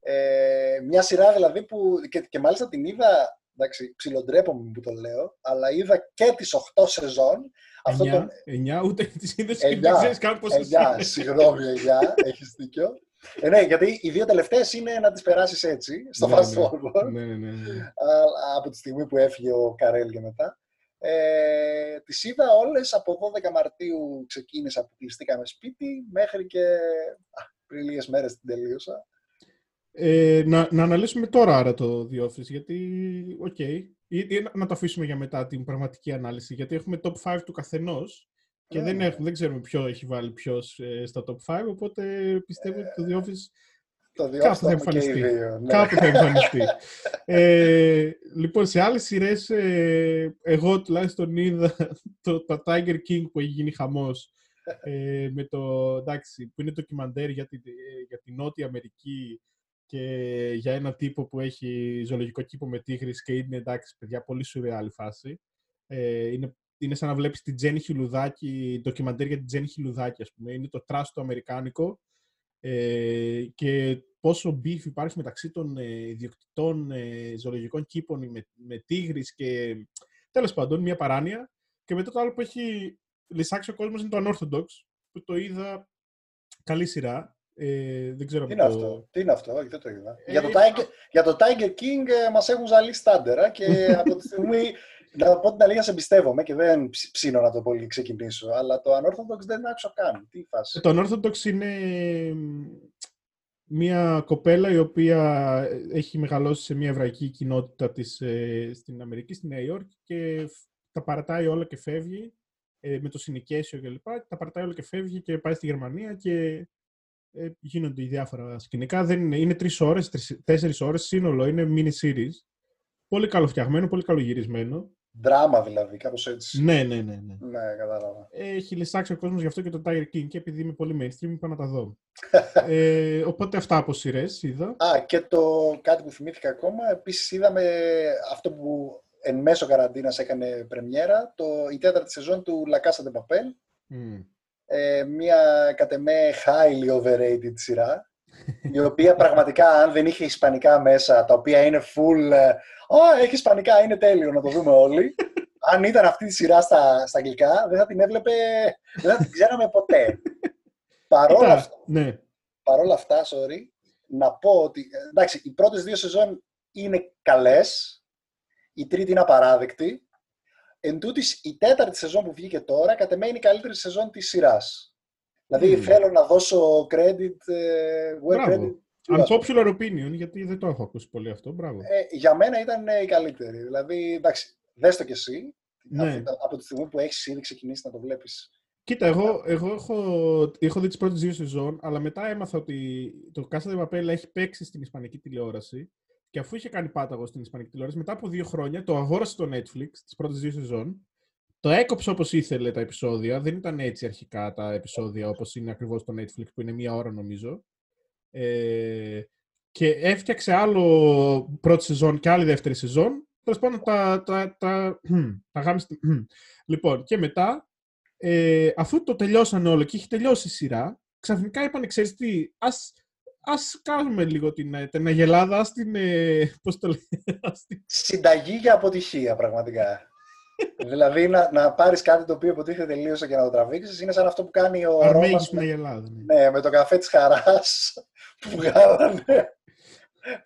Ε, μια σειρά δηλαδή που και, και μάλιστα την είδα, εντάξει, ψιλοντρέπομαι που το λέω, αλλά είδα και τις 8 σεζόν. Αυτό το, 9, 9, ούτε τις είδες και Εννιά. δεν ξέρεις καν πόσες Εννιά, είναι. συγγνώμη, εννιά, έχεις δίκιο. Ε, ναι, γιατί οι δύο τελευταίες είναι να τις περάσεις έτσι, στο Ναι, fast ναι. forward, Ναι, ναι, ναι. α- από τη στιγμή που έφυγε ο Καρέλ και μετά. Ε, τις είδα όλες από 12 Μαρτίου ξεκίνησα που κλειστήκαμε σπίτι μέχρι και α, πριν λίγες μέρες την τελείωσα. Ε, να, να αναλύσουμε τώρα άρα το The Office, γιατί, οκ, ή, ή να- να το αφήσουμε για μετά την πραγματική ανάλυση, γιατί έχουμε top 5 του καθενός και Ναι, δεν, ναι. έχουμε, δεν ξέρουμε ποιο έχει βάλει ποιος στα top 5, οπότε πιστεύω ότι το The Office Το Κάπου διόφθο θα έχουμε και οι εμφανιστεί. δύο. Ναι. κάπου θα εμφανιστεί. ε, λοιπόν, σε άλλες σειρές, ε, εγώ τουλάχιστον είδα το, το Tiger King που έχει γίνει χαμός, ε, με το, εντάξει, που είναι ντοκιμαντέρ για την, ε, για την Νότια Αμερική και για ένα τύπο που έχει ζωολογικό κήπο με τίγρης και είναι, εντάξει, παιδιά, πολύ σουρεάλη φάση. Ε, είναι, είναι σαν να βλέπεις την Τζέννη Χιλουδάκη, ντοκιμαντέρ για την Τζέννη Χιλουδάκη, ας πούμε. Είναι το τράστο το αμερικάνικο ε, και πόσο beef υπάρχει μεταξύ των ε, ιδιοκτητών ε, ζωολογικών κήπων με, με τίγρης και τέλος πάντων μια παράνοια. Και μετά το άλλο που έχει λυσάξει ο κόσμος είναι το Unorthodox, που το είδα καλή σειρά. Ε, δεν ξέρω Τι αν είναι το... αυτό, τι είναι αυτό, όχι δεν το είδα. Ε, για, το Tiger, για το Tiger King ε, μας έχουν ζαλίσει τάντερα και από τη στιγμή, να πω την αλήθεια, σε εμπιστεύομαι και δεν ψ- ψήνω να το πολύ ξεκινήσω, αλλά το Unorthodox δεν άκουσα καν. Τι φάση. Το Unorthodox είναι μ, μια κοπέλα η οποία έχει μεγαλώσει σε μια εβραϊκή κοινότητα της, ε, στην Αμερική, στη Νέα Υόρκη και φ- τα παρατάει όλα και φεύγει ε, με το συνοικέσιο κλπ. Τα παρατάει όλα και φεύγει και πάει στη Γερμανία και ε, γίνονται οι διάφορα σκηνικά. Δεν είναι, είναι τρεις ώρες, τρεις, τέσσερις ώρες σύνολο, είναι mini series. Πολύ καλοφτιαγμένο, πολύ καλογυρισμένο. Δράμα δηλαδή, κάπως έτσι. Ναι, ναι, ναι, ναι. Ναι, κατάλαβα. Έχει λησάξει ο κόσμος γι' αυτό και το Tiger King και επειδή είμαι πολύ mainstream είπα να τα δω. ε, οπότε αυτά από σειρές είδα. Α, και το κάτι που θυμήθηκα ακόμα, επίσης είδαμε αυτό που εν μέσω καραντίνας έκανε πρεμιέρα, το, η τέταρτη σεζόν του La Casa de Papel, Μμ. Ε, μια κατ' εμέ highly overrated σειρά, η οποία πραγματικά αν δεν είχε ισπανικά μέσα, τα οποία είναι full, ε, «Α, έχει ισπανικά, είναι τέλειο, να το δούμε όλοι». αν ήταν αυτή τη σειρά στα, στα αγγλικά, δεν θα την έβλεπε, δεν θα την ξέραμε ποτέ. Παρόλα Κοίτα, αυτά, ναι. παρόλα αυτά, sorry, να πω ότι, ε, εντάξει, οι πρώτες δύο σεζόν είναι καλές, η τρίτη είναι απαράδεκτη. Εν τούτης, η τέταρτη σεζόν που βγήκε τώρα, κατ' εμέ είναι η καλύτερη σεζόν της σειράς. Δηλαδή, Μμμ. θέλω να δώσω credit, ε, where Μπράβο. credit Unpopular opinion, γιατί δεν το έχω ακούσει πολύ αυτό. Μπράβο. Ε, για μένα ήταν η καλύτερη. Δηλαδή, εντάξει, δες το κι εσύ. Ναι. Από, τη στιγμή που έχεις ήδη ξεκινήσει να το βλέπεις. Κοίτα, εγώ, εγώ έχω, έχω δει τις πρώτες δύο σεζόν, αλλά μετά έμαθα ότι το Casa de Papel έχει παίξει στην Ισπανική τηλεόραση. Και αφού είχε κάνει πάταγο στην Ισπανική τηλεόραση, μετά από δύο χρόνια το αγόρασε το Netflix, τις πρώτες δύο σεζόν. Το έκοψε όπως ήθελε τα επεισόδια. Δεν ήταν έτσι αρχικά τα επεισόδια όπως είναι ακριβώς το Netflix, που είναι μία ώρα νομίζω. Ε, και έφτιαξε άλλο πρώτη σεζόν και άλλη δεύτερη σεζόν. Τέλος πάντων, τα, τα, τα, τα γάμισε. Λοιπόν, και μετά, ε, αφού το τελειώσαν όλο και είχε τελειώσει η σειρά, ξαφνικά είπαν, ξέρεις τι, ας, ας κάνουμε λίγο την, ε, την Αγελάδα, ας την, ε, πώς το λέει, Συνταγή για αποτυχία, πραγματικά. δηλαδή, να, να πάρεις κάτι το οποίο υποτίθεται τελείωσε και να το τραβήξεις, είναι σαν αυτό που κάνει ο Ρώμας. στην Αγελάδα. Ναι. ναι, με το καφέ της χαράς που βγάλανε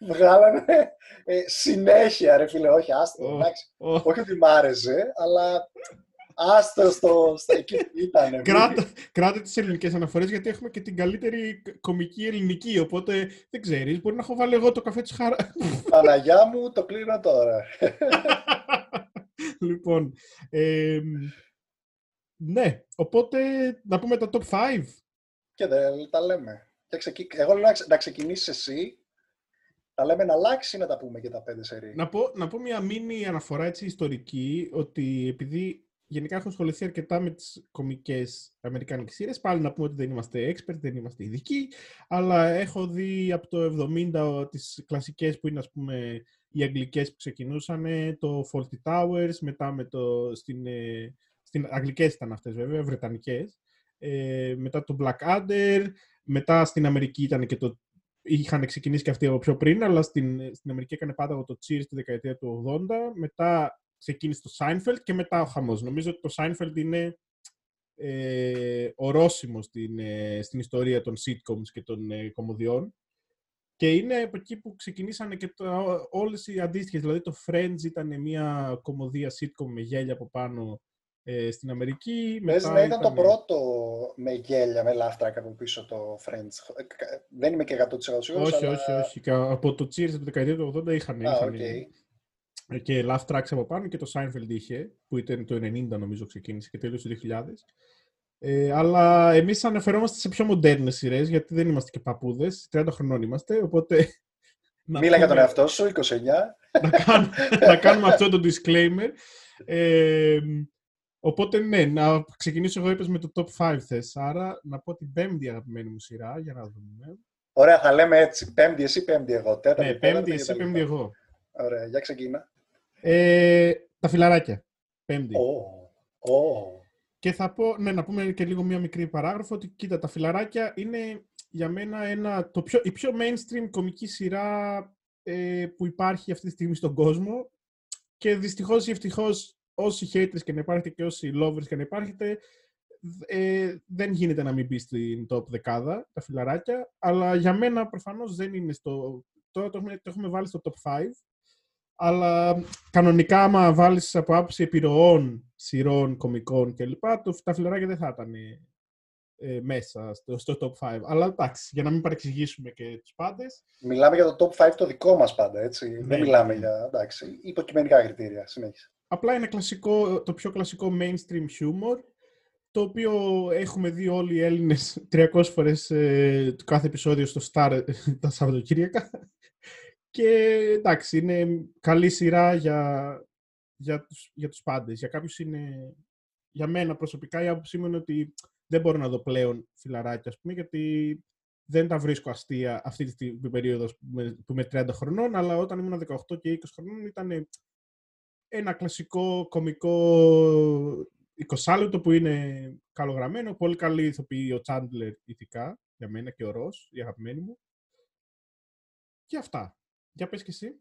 βγάλανε ε, συνέχεια, ρε φίλε, όχι άστο, εντάξει. Όχι ότι μ' άρεσε, αλλά άστο στο, στο εκεί που ήταν. Κράτα, κράτα τις ελληνικές αναφορές, γιατί έχουμε και την καλύτερη κομική ελληνική, οπότε δεν ξέρεις, μπορεί να έχω βάλει εγώ το καφέ της χαρά. Παναγιά μου, το κλείνω τώρα. λοιπόν, ε, ναι, οπότε να πούμε τα top 5. Και δεν τα λέμε. Εγώ λέω να ξεκινήσεις εσύ τα λέμε να αλλάξει ή να τα πούμε και τα πέντε σερί. Να πω, να πω μια μήνυ αναφορά έτσι ιστορική, ότι επειδή γενικά έχω ασχοληθεί αρκετά με τις κομικές αμερικάνικες σειρές, πάλι να πούμε ότι δεν είμαστε expert, δεν είμαστε ειδικοί, αλλά έχω δει από το 70 τις κλασικές που είναι ας πούμε οι αγγλικές που ξεκινούσαν, το Faulty Towers, μετά με το, στην, ε, στην αγγλικές ήταν αυτές βέβαια, βρετανικές, ε, μετά το Black Adder, μετά στην Αμερική ήταν και το είχαν ξεκινήσει και αυτοί από πιο πριν, αλλά στην, στην Αμερική έκανε πάντα το Cheers τη δεκαετία του 80. Μετά ξεκίνησε το Seinfeld και μετά ο χαμός. Νομίζω ότι το Seinfeld είναι ε, ορόσημος στην, ε, στην ιστορία των sitcoms και των ε, κομμωδιών. Και είναι από εκεί που ξεκινήσανε και το, όλες οι αντίστοιχες. Δηλαδή το Friends ήταν μια κομμωδία sitcom με γέλια από πάνω ε, στην Αμερική. Πες να ήταν, το πρώτο με γέλια, με λάφτρακα από πίσω το Friends. Δεν είμαι και 100% σίγουρος, Όχι, αλλά... όχι, όχι. Από το Cheers από τη δεκαετία του 80 είχαν. Ah, είχαν okay. Και laugh tracks από πάνω και το Seinfeld είχε, που ήταν το 90 νομίζω ξεκίνησε και τέλειωσε το 2000. Ε, αλλά εμείς αναφερόμαστε σε πιο μοντέρνες σειρές, γιατί δεν είμαστε και παππούδες, 30 χρονών είμαστε, οπότε... Μίλα για τον εαυτό σου, 29. να, κάνουμε, να κάνουμε αυτό το disclaimer. Ε, Οπότε ναι, να ξεκινήσω εγώ είπες με το top 5 θες, άρα να πω την πέμπτη αγαπημένη μου σειρά, για να δούμε. Ωραία, θα λέμε έτσι, πέμπτη εσύ, πέμπτη εγώ. Τέταρτη, ναι, πέμπτη εσύ, πέμπτη εγώ. Ωραία, για ξεκίνα. Ε, τα φιλαράκια, πέμπτη. Oh. Oh. Και θα πω, ναι, να πούμε και λίγο μία μικρή παράγραφο, ότι κοίτα, τα φιλαράκια είναι για μένα ένα, το πιο, η πιο mainstream κομική σειρά ε, που υπάρχει αυτή τη στιγμή στον κόσμο και δυστυχώς ή ευτυχώς όσοι haters και να υπάρχετε και όσοι lovers και να υπάρχετε, ε, δεν γίνεται να μην μπει στην top δεκάδα τα φιλαράκια, αλλά για μένα προφανώς δεν είναι στο... Τώρα το έχουμε, το έχουμε βάλει στο top 5, αλλά κανονικά άμα βάλεις από άποψη επιρροών, σειρών, κομικών κλπ, το, τα φιλαράκια δεν θα ήταν ε, μέσα στο, στο top 5. Αλλά εντάξει, για να μην παρεξηγήσουμε και τους πάντες. Μιλάμε για το top 5 το δικό μας πάντα, έτσι. Ναι, δεν μιλάμε ναι. για, εντάξει, υποκειμενικά κριτήρια. Συνέχισε. Απλά είναι κλασικό, το πιο κλασικό mainstream humor, το οποίο έχουμε δει όλοι οι Έλληνες 300 φορές ε, το κάθε επεισόδιο στο Star τα Σαββατοκύριακα. Και εντάξει, είναι καλή σειρά για, για, τους, για τους πάντες. Για κάποιους είναι... Για μένα προσωπικά η άποψή μου είναι ότι δεν μπορώ να δω πλέον φιλαράκια, ας πούμε, γιατί δεν τα βρίσκω αστεία αυτή την περίοδο που είμαι 30 χρονών, αλλά όταν ήμουν 18 και 20 χρονών ήταν ένα κλασικό κομικό 20 λεπτό που είναι καλογραμμένο. Πολύ καλή ηθοποιή ο Τσάντλερ ηθικά, για μένα και ο Ρος, η αγαπημένη μου. Και αυτά. Για πες και εσύ.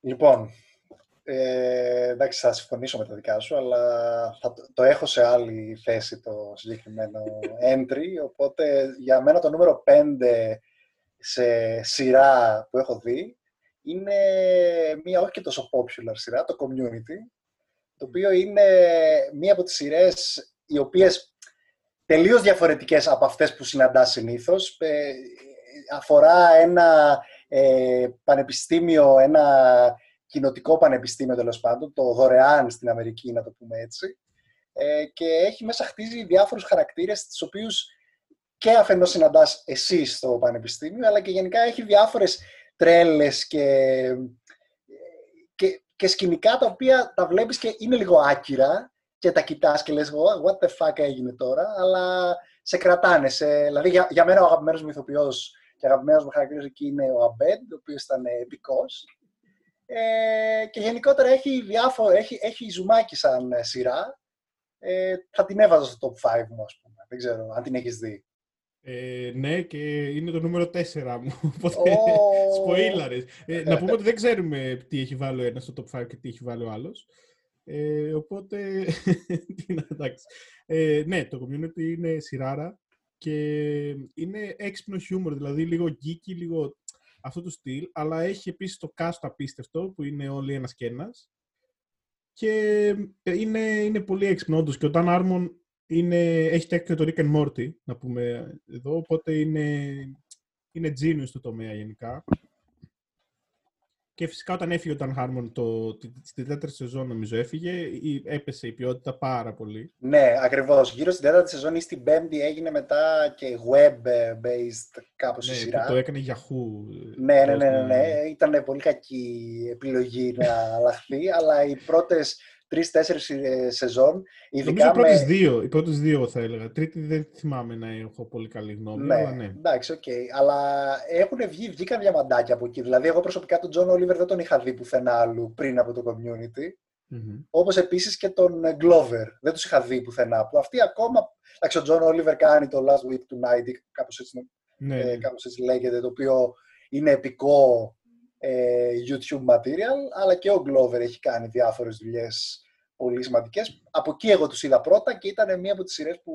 Λοιπόν, ε, εντάξει, θα συμφωνήσω με τα δικά σου, αλλά θα το, έχω σε άλλη θέση το συγκεκριμένο entry, οπότε για μένα το νούμερο 5 σε σειρά που έχω δει είναι μία όχι και τόσο popular σειρά, το Community, το οποίο είναι μία από τις σειρές οι οποίες τελείως διαφορετικές από αυτές που συναντάς συνήθως. Ε, αφορά ένα ε, πανεπιστήμιο, ένα κοινοτικό πανεπιστήμιο τέλος πάντων, το δωρεάν στην Αμερική, να το πούμε έτσι. Ε, και έχει μέσα χτίζει διάφορους χαρακτήρες, τους οποίους και αφενός συναντάς εσύ στο πανεπιστήμιο, αλλά και γενικά έχει διάφορες τρέλες και, και, και σκηνικά τα οποία τα βλέπεις και είναι λίγο άκυρα και τα κοιτάς και λες what the fuck έγινε τώρα, αλλά σε κρατάνε. Σε, δηλαδή για, για μένα ο αγαπημένος μου ηθοποιός και αγαπημένος μου χαρακτήρας εκεί είναι ο Αμπέντ, ο οποίος ήταν επικός. Ε, και γενικότερα έχει, διάφορο, έχει, έχει ζουμάκι σαν σειρά. Ε, θα την έβαζα στο top 5 μου, ας πούμε. Δεν ξέρω αν την έχεις δει. Ε, ναι, και είναι το νούμερο 4 μου. Οπότε, oh. σποίλαρες. Ε, να πούμε ότι δεν ξέρουμε τι έχει βάλει ο ένας στο top 5 και τι έχει βάλει ο άλλος. Ε, οπότε, εντάξει. Ε, ναι, το community είναι σειράρα και είναι έξυπνο χιούμορ, δηλαδή λίγο geeky, λίγο αυτό το στυλ, αλλά έχει επίσης το cast απίστευτο, που είναι όλοι ένας και ένας. Και είναι, είναι πολύ έξυπνο, όντως. Και ο Dan Harmon είναι, έχει τέχνη το Rick and Morty, να πούμε εδώ, οπότε είναι, είναι genius στο τομέα γενικά. Και φυσικά όταν έφυγε ο Dan Harmon το, στη τέταρτη σεζόν, νομίζω, έφυγε, έπεσε η ποιότητα πάρα πολύ. Ναι, ακριβώς. Γύρω στην τέταρτη σεζόν ή στην πέμπτη έγινε μετά και web-based κάπως ναι, η σειρά. το έκανε Yahoo. Ναι, ναι, ναι, ναι, ναι. Ήταν πολύ κακή επιλογή να αλλάχθει, αλλά οι πρώτες τρει-τέσσερι ε, σεζόν. Ειδικά Νομίζω οι πρώτες δύο, οι πρώτες δύο θα έλεγα. Τρίτη δεν θυμάμαι να έχω πολύ καλή γνώμη. Ναι, αλλά ναι. εντάξει, ok. Okay. Αλλά έχουν βγει, βγήκαν διαμαντάκια από εκεί. Δηλαδή, εγώ προσωπικά τον Τζον Όλιβερ δεν τον είχα δει πουθενά άλλου πριν από το Community. Mm-hmm. Όπως επίσης και τον Glover. Δεν τους είχα δει πουθενά. Που αυτοί ακόμα. Εντάξει, ο Τζον Όλιβερ κάνει το Last Week Tonight, κάπως έτσι, ναι. ε, κάπως έτσι λέγεται, το οποίο είναι επικό ε, YouTube material, αλλά και ο Glover έχει κάνει διάφορες δουλειές πολύ σημαντικές. Από εκεί εγώ τους είδα πρώτα και ήταν μία από τις σειρές που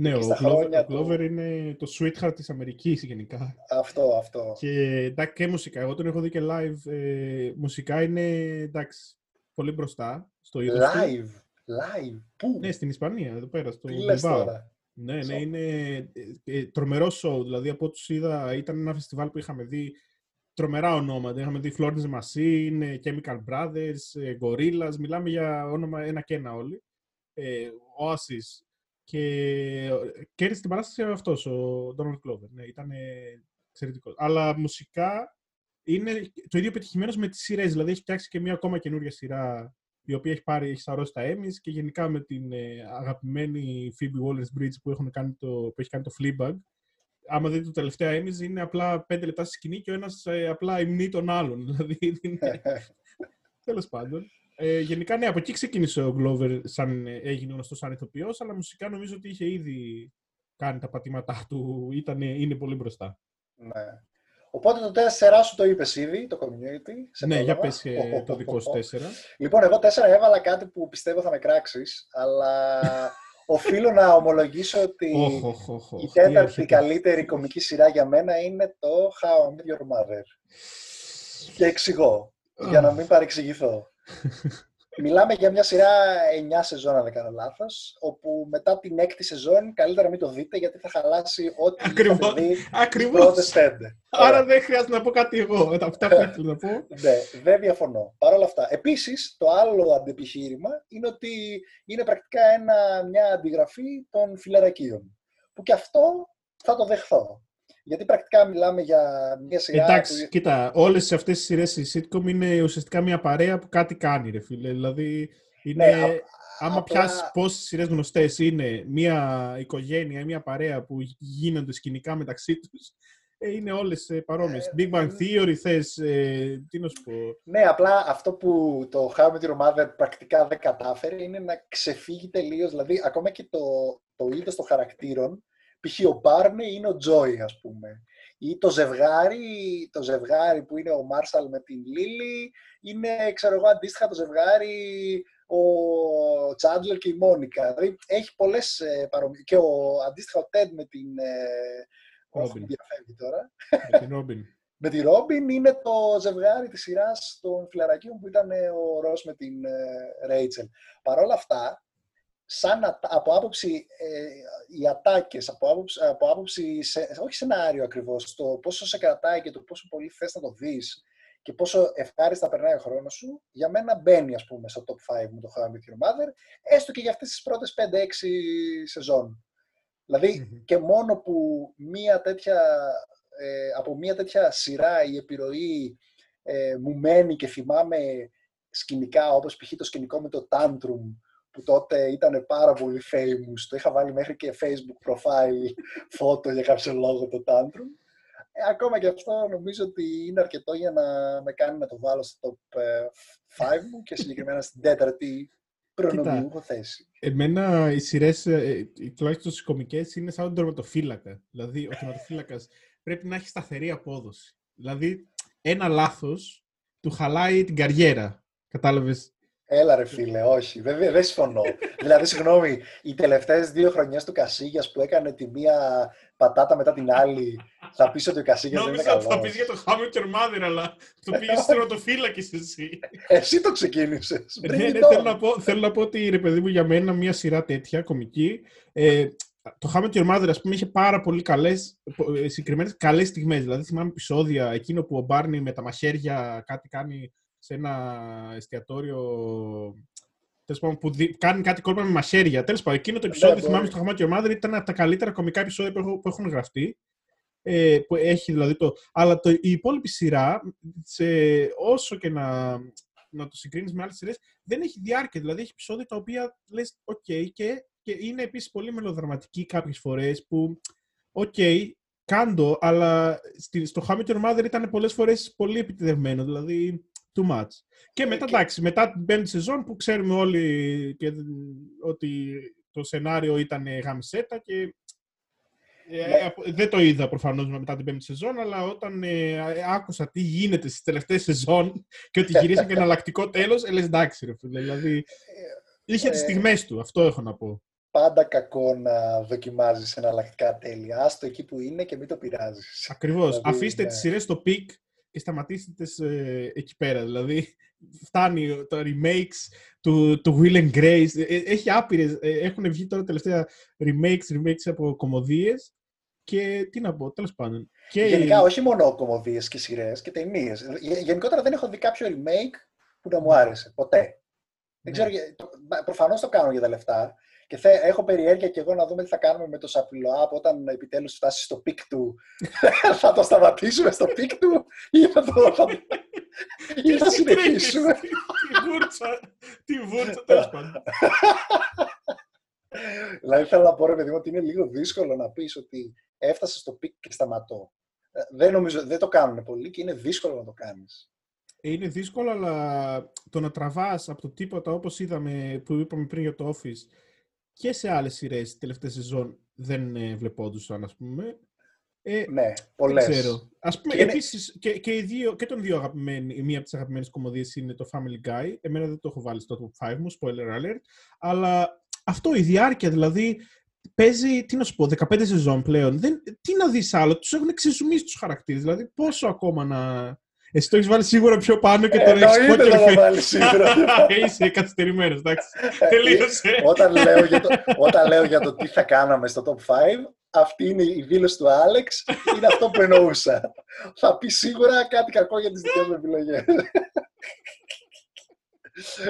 ναι, ο Glover, Glover είναι το sweetheart της Αμερικής γενικά. Αυτό, αυτό. Και εντάξει και μουσικά. Εγώ τον έχω δει και live. Ε, μουσικά είναι εντάξει, πολύ μπροστά στο είδος Live, του. live. Πού; Ναι, στην Ισπανία, εδώ πέρα, στο Τι λες τώρα; Ναι, ναι, είναι ε, τρομερό show. Δηλαδή, από ό,τι είδα, ήταν ένα φεστιβάλ που είχαμε δει τρομερά ονόματα. Είχαμε δει Florence Machine, Chemical Brothers, Gorillaz. Μιλάμε για όνομα ένα και ένα όλοι. Ε, Oasis. Και κέρδισε την παράσταση αυτός ο Donald Glover. Ναι, ήταν εξαιρετικός. Αλλά μουσικά είναι το ίδιο πετυχημένος με τις σειρές. Δηλαδή έχει φτιάξει και μια ακόμα καινούργια σειρά η οποία έχει πάρει, έχει σαρώσει τα Emmys και γενικά με την ε, αγαπημένη Phoebe Waller-Bridge που, έχουν κάνει το, που έχει κάνει το Fleabag άμα δείτε το τελευταίο Emmys, είναι απλά πέντε λεπτά στη σκηνή και ο ένας ε, απλά υμνεί τον άλλον. Δηλαδή, είναι... Τέλος πάντων. Ε, γενικά, ναι, από εκεί ξεκίνησε ο Glover, σαν, ε, έγινε γνωστός σαν ηθοποιός, αλλά μουσικά νομίζω ότι είχε ήδη κάνει τα πατήματά του, ήταν, είναι πολύ μπροστά. Ναι. Οπότε το 4 σου το είπες ήδη, το community. Σε ναι, για πες oh, το δικό σου 4. Λοιπόν, εγώ 4 έβαλα κάτι που πιστεύω θα με κράξεις, αλλά οφείλω να ομολογήσω ότι η τέταρτη καλύτερη κομική σειρά για μένα είναι το How I Met Your Mother. Και εξηγώ, για να μην παρεξηγηθώ. Μιλάμε για μια σειρά 9 σεζόν, αν δεν κάνω λάθος, όπου μετά την έκτη σεζόν καλύτερα μην το δείτε γιατί θα χαλάσει ό,τι Ακριβώς. δει Ακριβώς. πρώτες πέντε. Άρα δεν χρειάζεται να πω κάτι εγώ. Αυτά που ήθελα να πω. ναι, δεν διαφωνώ. Παρ' όλα αυτά. Επίσης, το άλλο αντεπιχείρημα είναι ότι είναι πρακτικά ένα, μια αντιγραφή των φιλαρακίων. Που και αυτό θα το δεχθώ. Γιατί πρακτικά μιλάμε για μια σειρά. Εντάξει, που... κοίτα, όλες αυτές οι σειρές η sitcom είναι ουσιαστικά μια παρέα που κάτι κάνει, ρε φίλε. Δηλαδή, είναι. Ναι, α, άμα απλά... πιάσεις πόσες σειρές γνωστές είναι μια οικογένεια, μια παρέα που γίνονται σκηνικά μεταξύ τους, ε, είναι όλες παρόμοιες. Ε, Big Bang Theory, θες. Ε, τι να σου πω. Ναι, απλά αυτό που το How I Met Your Mother πρακτικά δεν κατάφερε είναι να ξεφύγει τελείως. Δηλαδή, ακόμα και το, το είδος των χαρακτήρων π.χ. ο Μπάρνι είναι ο Τζόι, ας πούμε. Ή το ζευγάρι, το ζευγάρι που είναι ο Μάρσαλ με την Λίλη, είναι, ξέρω εγώ, αντίστοιχα το ζευγάρι ο Τσάντλερ και η Μόνικα. Δηλαδή, έχει πολλές ε, παρομοιές. Και ο, αντίστοιχα ο Τέντ με την... Ε, όχι, διαφεύγει τώρα. Με την Ρόμπιν. με τη Ρόμπιν είναι το ζευγάρι της σειράς των φιλαρακίων που ήταν ο Ρος με την ε, Ρέιτσελ. Παρ' όλα αυτά, σαν από άποψη ε, οι ατάκες, από άποψη, από άποψη σε, όχι σενάριο ακριβώς, το πόσο σε κρατάει και το πόσο πολύ θες να το δεις και πόσο ευχάριστα περνάει ο χρόνος σου, για μένα μπαίνει ας πούμε στο top 5 μου το How I Met Your Mother, έστω και για αυτές τις πρώτες 5-6 σεζόν. δηλαδη και μόνο που μία τέτοια, ε, από μία τέτοια σειρά η επιρροή ε, μου μένει και θυμάμαι σκηνικά όπως π.χ. το σκηνικό με το Tantrum που τότε ήταν πάρα πολύ famous. Το είχα βάλει μέχρι και Facebook profile φώτο για κάποιο λόγο το Tantrum. Ε, ακόμα και αυτό νομίζω ότι είναι αρκετό για να με κάνει να το βάλω στο top 5 ε, μου και συγκεκριμένα στην τέταρτη προνομιούχο θέση. Εμένα οι σειρές, ε, τουλάχιστον στις κομικές, είναι σαν τον τερματοφύλακα. Δηλαδή, ο τερματοφύλακας πρέπει να έχει σταθερή απόδοση. Δηλαδή, ένα λάθος του χαλάει την καριέρα. Κατάλαβες; Έλα ρε φίλε, όχι, δεν, δεν συμφωνώ. δηλαδή, συγγνώμη, οι τελευταίες δύο χρονιές του Κασίγιας που έκανε τη μία πατάτα μετά την άλλη, θα πεις ότι ο Κασίγιας δεν είναι καλό. Νόμιζα θα πεις για το How Your Mother, αλλά το πήγες το φύλακε εσύ. Εσύ το ξεκίνησες. ναι, ναι, θέλω να, πω, θέλω να πω ότι ρε παιδί μου για μένα μια σειρά τέτοια κομική. Ε, το How Your Mother, ας πούμε, είχε πάρα πολύ καλές, ε, συγκεκριμένες καλές στιγμές. Δηλαδή, θυμάμαι επεισόδια εκείνο που ο Μπάρνι με τα μαχαίρια κάτι κάνει σε ένα εστιατόριο πάντων, που δι... κάνει κάτι κόλπα με μαχαίρια. Τέλος πάντων, εκείνο το ναι, επεισόδιο, θυμάμαι στο Χαμάκι Your ήταν από τα καλύτερα κομικά επεισόδια που, έχω, που έχουν γραφτεί. Ε, που έχει δηλαδή το. Αλλά το, η υπόλοιπη σειρά, σε, όσο και να, να το συγκρίνεις με άλλες σειρές, δεν έχει διάρκεια. Δηλαδή έχει επεισόδια τα οποία λες, OK, και, και είναι επίσης πολύ μελοδραματική κάποιες φορές που, OK, κάντο, αλλά στο How Your Mother ήταν πολλές φορές πολύ επιτεδευμένο. Δηλαδή, too much. Και μετά, και... εντάξει, μετά την πέμπτη σεζόν που ξέρουμε όλοι και, ότι το σενάριο ήταν γαμισέτα και ε, ναι. δεν το είδα προφανώς μετά την πέμπτη σεζόν, αλλά όταν ε, άκουσα τι γίνεται στις τελευταίες σεζόν και ότι γυρίσαν και εναλλακτικό τέλος, ε, εντάξει, ρε φίλε. Δηλαδή, ε, είχε τις στιγμές του, αυτό έχω να πω. Πάντα κακό να δοκιμάζεις εναλλακτικά τέλη. Άστο εκεί που είναι και μην το πειράζεις. Ακριβώς. Δηλαδή, Αφήστε ναι. τις σειρές στο peak και σταματήστε ε, εκεί πέρα. Δηλαδή, φτάνει τα remakes του, του Will and Grace. Ε, ε, έχει άπειρες, ε, έχουν βγει τώρα τελευταία remakes, remakes από κωμωδίες και τι να πω, τέλος πάντων. Και... Γενικά, όχι μόνο κομμωδίες και σειρές και ταινίες. Γενικότερα δεν έχω δει κάποιο remake που να μου άρεσε. Ποτέ. Δεν ναι. ξέρω, προφανώς το κάνω για τα λεφτά, και θε, έχω περιέργεια και εγώ να δούμε τι θα κάνουμε με το Σαπιλοάπ όταν επιτέλους φτάσει στο πικ του. θα το σταματήσουμε στο πικ του ή θα το... Θα... ή θα συνεχίσουμε; Τη βούρτσα, τη βούρτσα, τέλος πάντων. Δηλαδή θέλω να πω ρε παιδί μου ότι είναι λίγο δύσκολο να πεις ότι έφτασε στο peak και σταματώ. Ε, δεν, νομίζω, δεν το κάνουν πολύ και είναι δύσκολο να το κάνεις. Είναι δύσκολο, αλλά το να τραβάς από το τίποτα όπως είδαμε που είπαμε πριν για το Office και σε άλλες σειρές τελευταία σεζόν δεν ε, βλεπόντουσαν, ας πούμε. Ε, ναι, πολλές. Δεν ξέρω. Ας πούμε, και επίσης, και, και, οι δύο, και των δύο αγαπημένοι, μία από τις αγαπημένες κωμωδίες είναι το Family Guy. Εμένα δεν το έχω βάλει στο top 5 μου, spoiler alert. Αλλά αυτό, η διάρκεια, δηλαδή, παίζει, τι να σου πω, 15 σεζόν πλέον. Δεν, τι να δεις άλλο, τους έχουν εξισουμίσει τους χαρακτήρες. Δηλαδή, πόσο ακόμα να, εσύ το έχεις βάλει σίγουρα πιο πάνω και τώρα έχεις πότε το βάλει σίγουρα. Είσαι καθυστερημένος, εντάξει. Τελείωσε. όταν, λέω για το, όταν λέω για το τι θα κάναμε στο top 5, αυτή είναι η δήλωση του Άλεξ, είναι αυτό που εννοούσα. θα πει σίγουρα κάτι κακό για τις δικές μου επιλογές.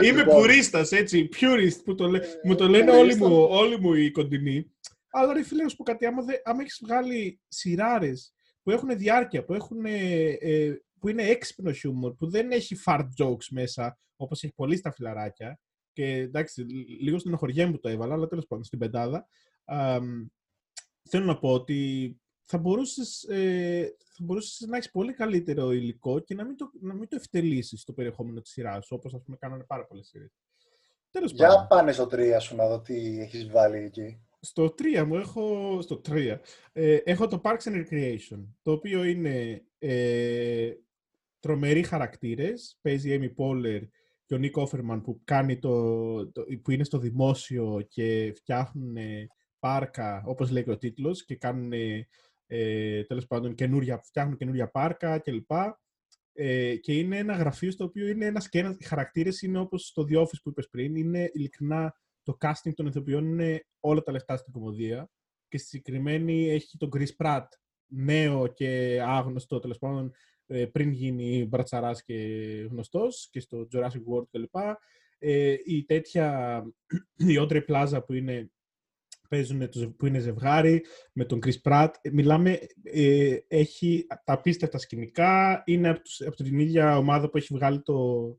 Είμαι λοιπόν. πουρίστας, έτσι, purist, που το λέ... μου το λένε όλοι μου, όλοι μου οι κοντινοί. Αλλά ρε φίλε, να σου πω κάτι, άμα, άμα έχεις βγάλει σειράρες που έχουν διάρκεια, που έχουν ε, που είναι έξυπνο χιούμορ, που δεν έχει fart jokes μέσα, όπως έχει πολύ στα φιλαράκια. Και εντάξει, λίγο στην οχοριά που το έβαλα, αλλά τέλος πάντων στην πεντάδα. Α, θέλω να πω ότι θα μπορούσες, ε, θα μπορούσες να έχεις πολύ καλύτερο υλικό και να μην το, να μην το ευτελίσεις το περιεχόμενο της σειράς, όπως ας πούμε κάνανε πάρα πολλές σειρές. Τέλος Για πάντων. πάνε στο 3 σου να δω τι έχεις βάλει εκεί. Στο 3 μου έχω, στο 3, ε, έχω το Parks and Recreation, το οποίο είναι ε, τρομεροί χαρακτήρες. Παίζει η Amy Poehler και ο Νίκ Όφερμαν που, κάνει το, που είναι στο δημόσιο και φτιάχνουν πάρκα, όπως λέει και ο τίτλος, και κάνουν ε, τέλος πάντων καινούρια, φτιάχνουν καινούρια πάρκα κλπ. Ε, και είναι ένα γραφείο στο οποίο είναι ένας και ένας, οι χαρακτήρες είναι όπως στο The Office που είπες πριν, είναι ειλικρινά το casting των ηθοποιών είναι όλα τα λεφτά στην κομμωδία και στη συγκεκριμένη έχει τον Chris Pratt, νέο και άγνωστο τέλος πάντων ε, πριν γίνει μπρατσαράς και γνωστός και στο Jurassic World κλπ. Ε, η τέτοια, η Audrey Plaza που είναι παίζουν, που είναι ζευγάρι με τον Chris Pratt. Μιλάμε, ε, έχει τα απίστευτα σκηνικά, είναι από, τους, από την ίδια ομάδα που έχει βγάλει το,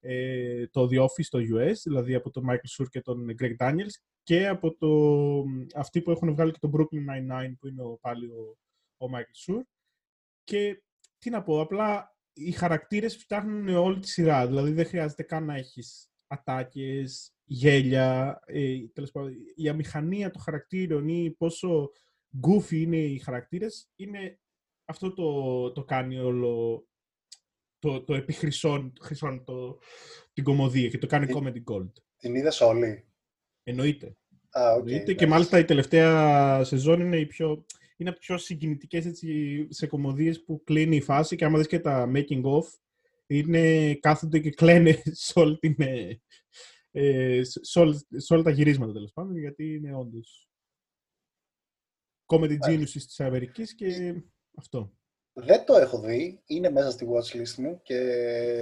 ε, το The Office στο US, δηλαδή από τον Michael Schur και τον Greg Daniels και από το, αυτοί που έχουν βγάλει και τον Brooklyn Nine-Nine που είναι ο, πάλι ο, ο Michael Schur. Και τι να πω, απλά οι χαρακτήρες φτιάχνουν όλη τη σειρά, δηλαδή δεν χρειάζεται καν να έχεις ατάκες, γέλια, ε, πάντων, η αμηχανία των χαρακτήρων ή πόσο goofy είναι οι χαρακτήρες, είναι αυτό το, το κάνει όλο το, το επιχρυσών το, την κομμωδία και το κάνει την, comedy gold. Την είδες όλοι. Εννοείται. Ah, okay, Εννοείται και μάλιστα η τελευταία σεζόν είναι η πιο, είναι από τις πιο συγκινητικές έτσι, σε κομμωδίες που κλείνει η φάση και άμα δεις και τα making of είναι κάθονται και κλαίνε σε όλη την, ε, ε, σε, όλα τα γυρίσματα τέλος πάντων, γιατί είναι όντως comedy genius της Αμερικής και αυτό. Δεν το έχω δει, είναι μέσα στη watchlist μου και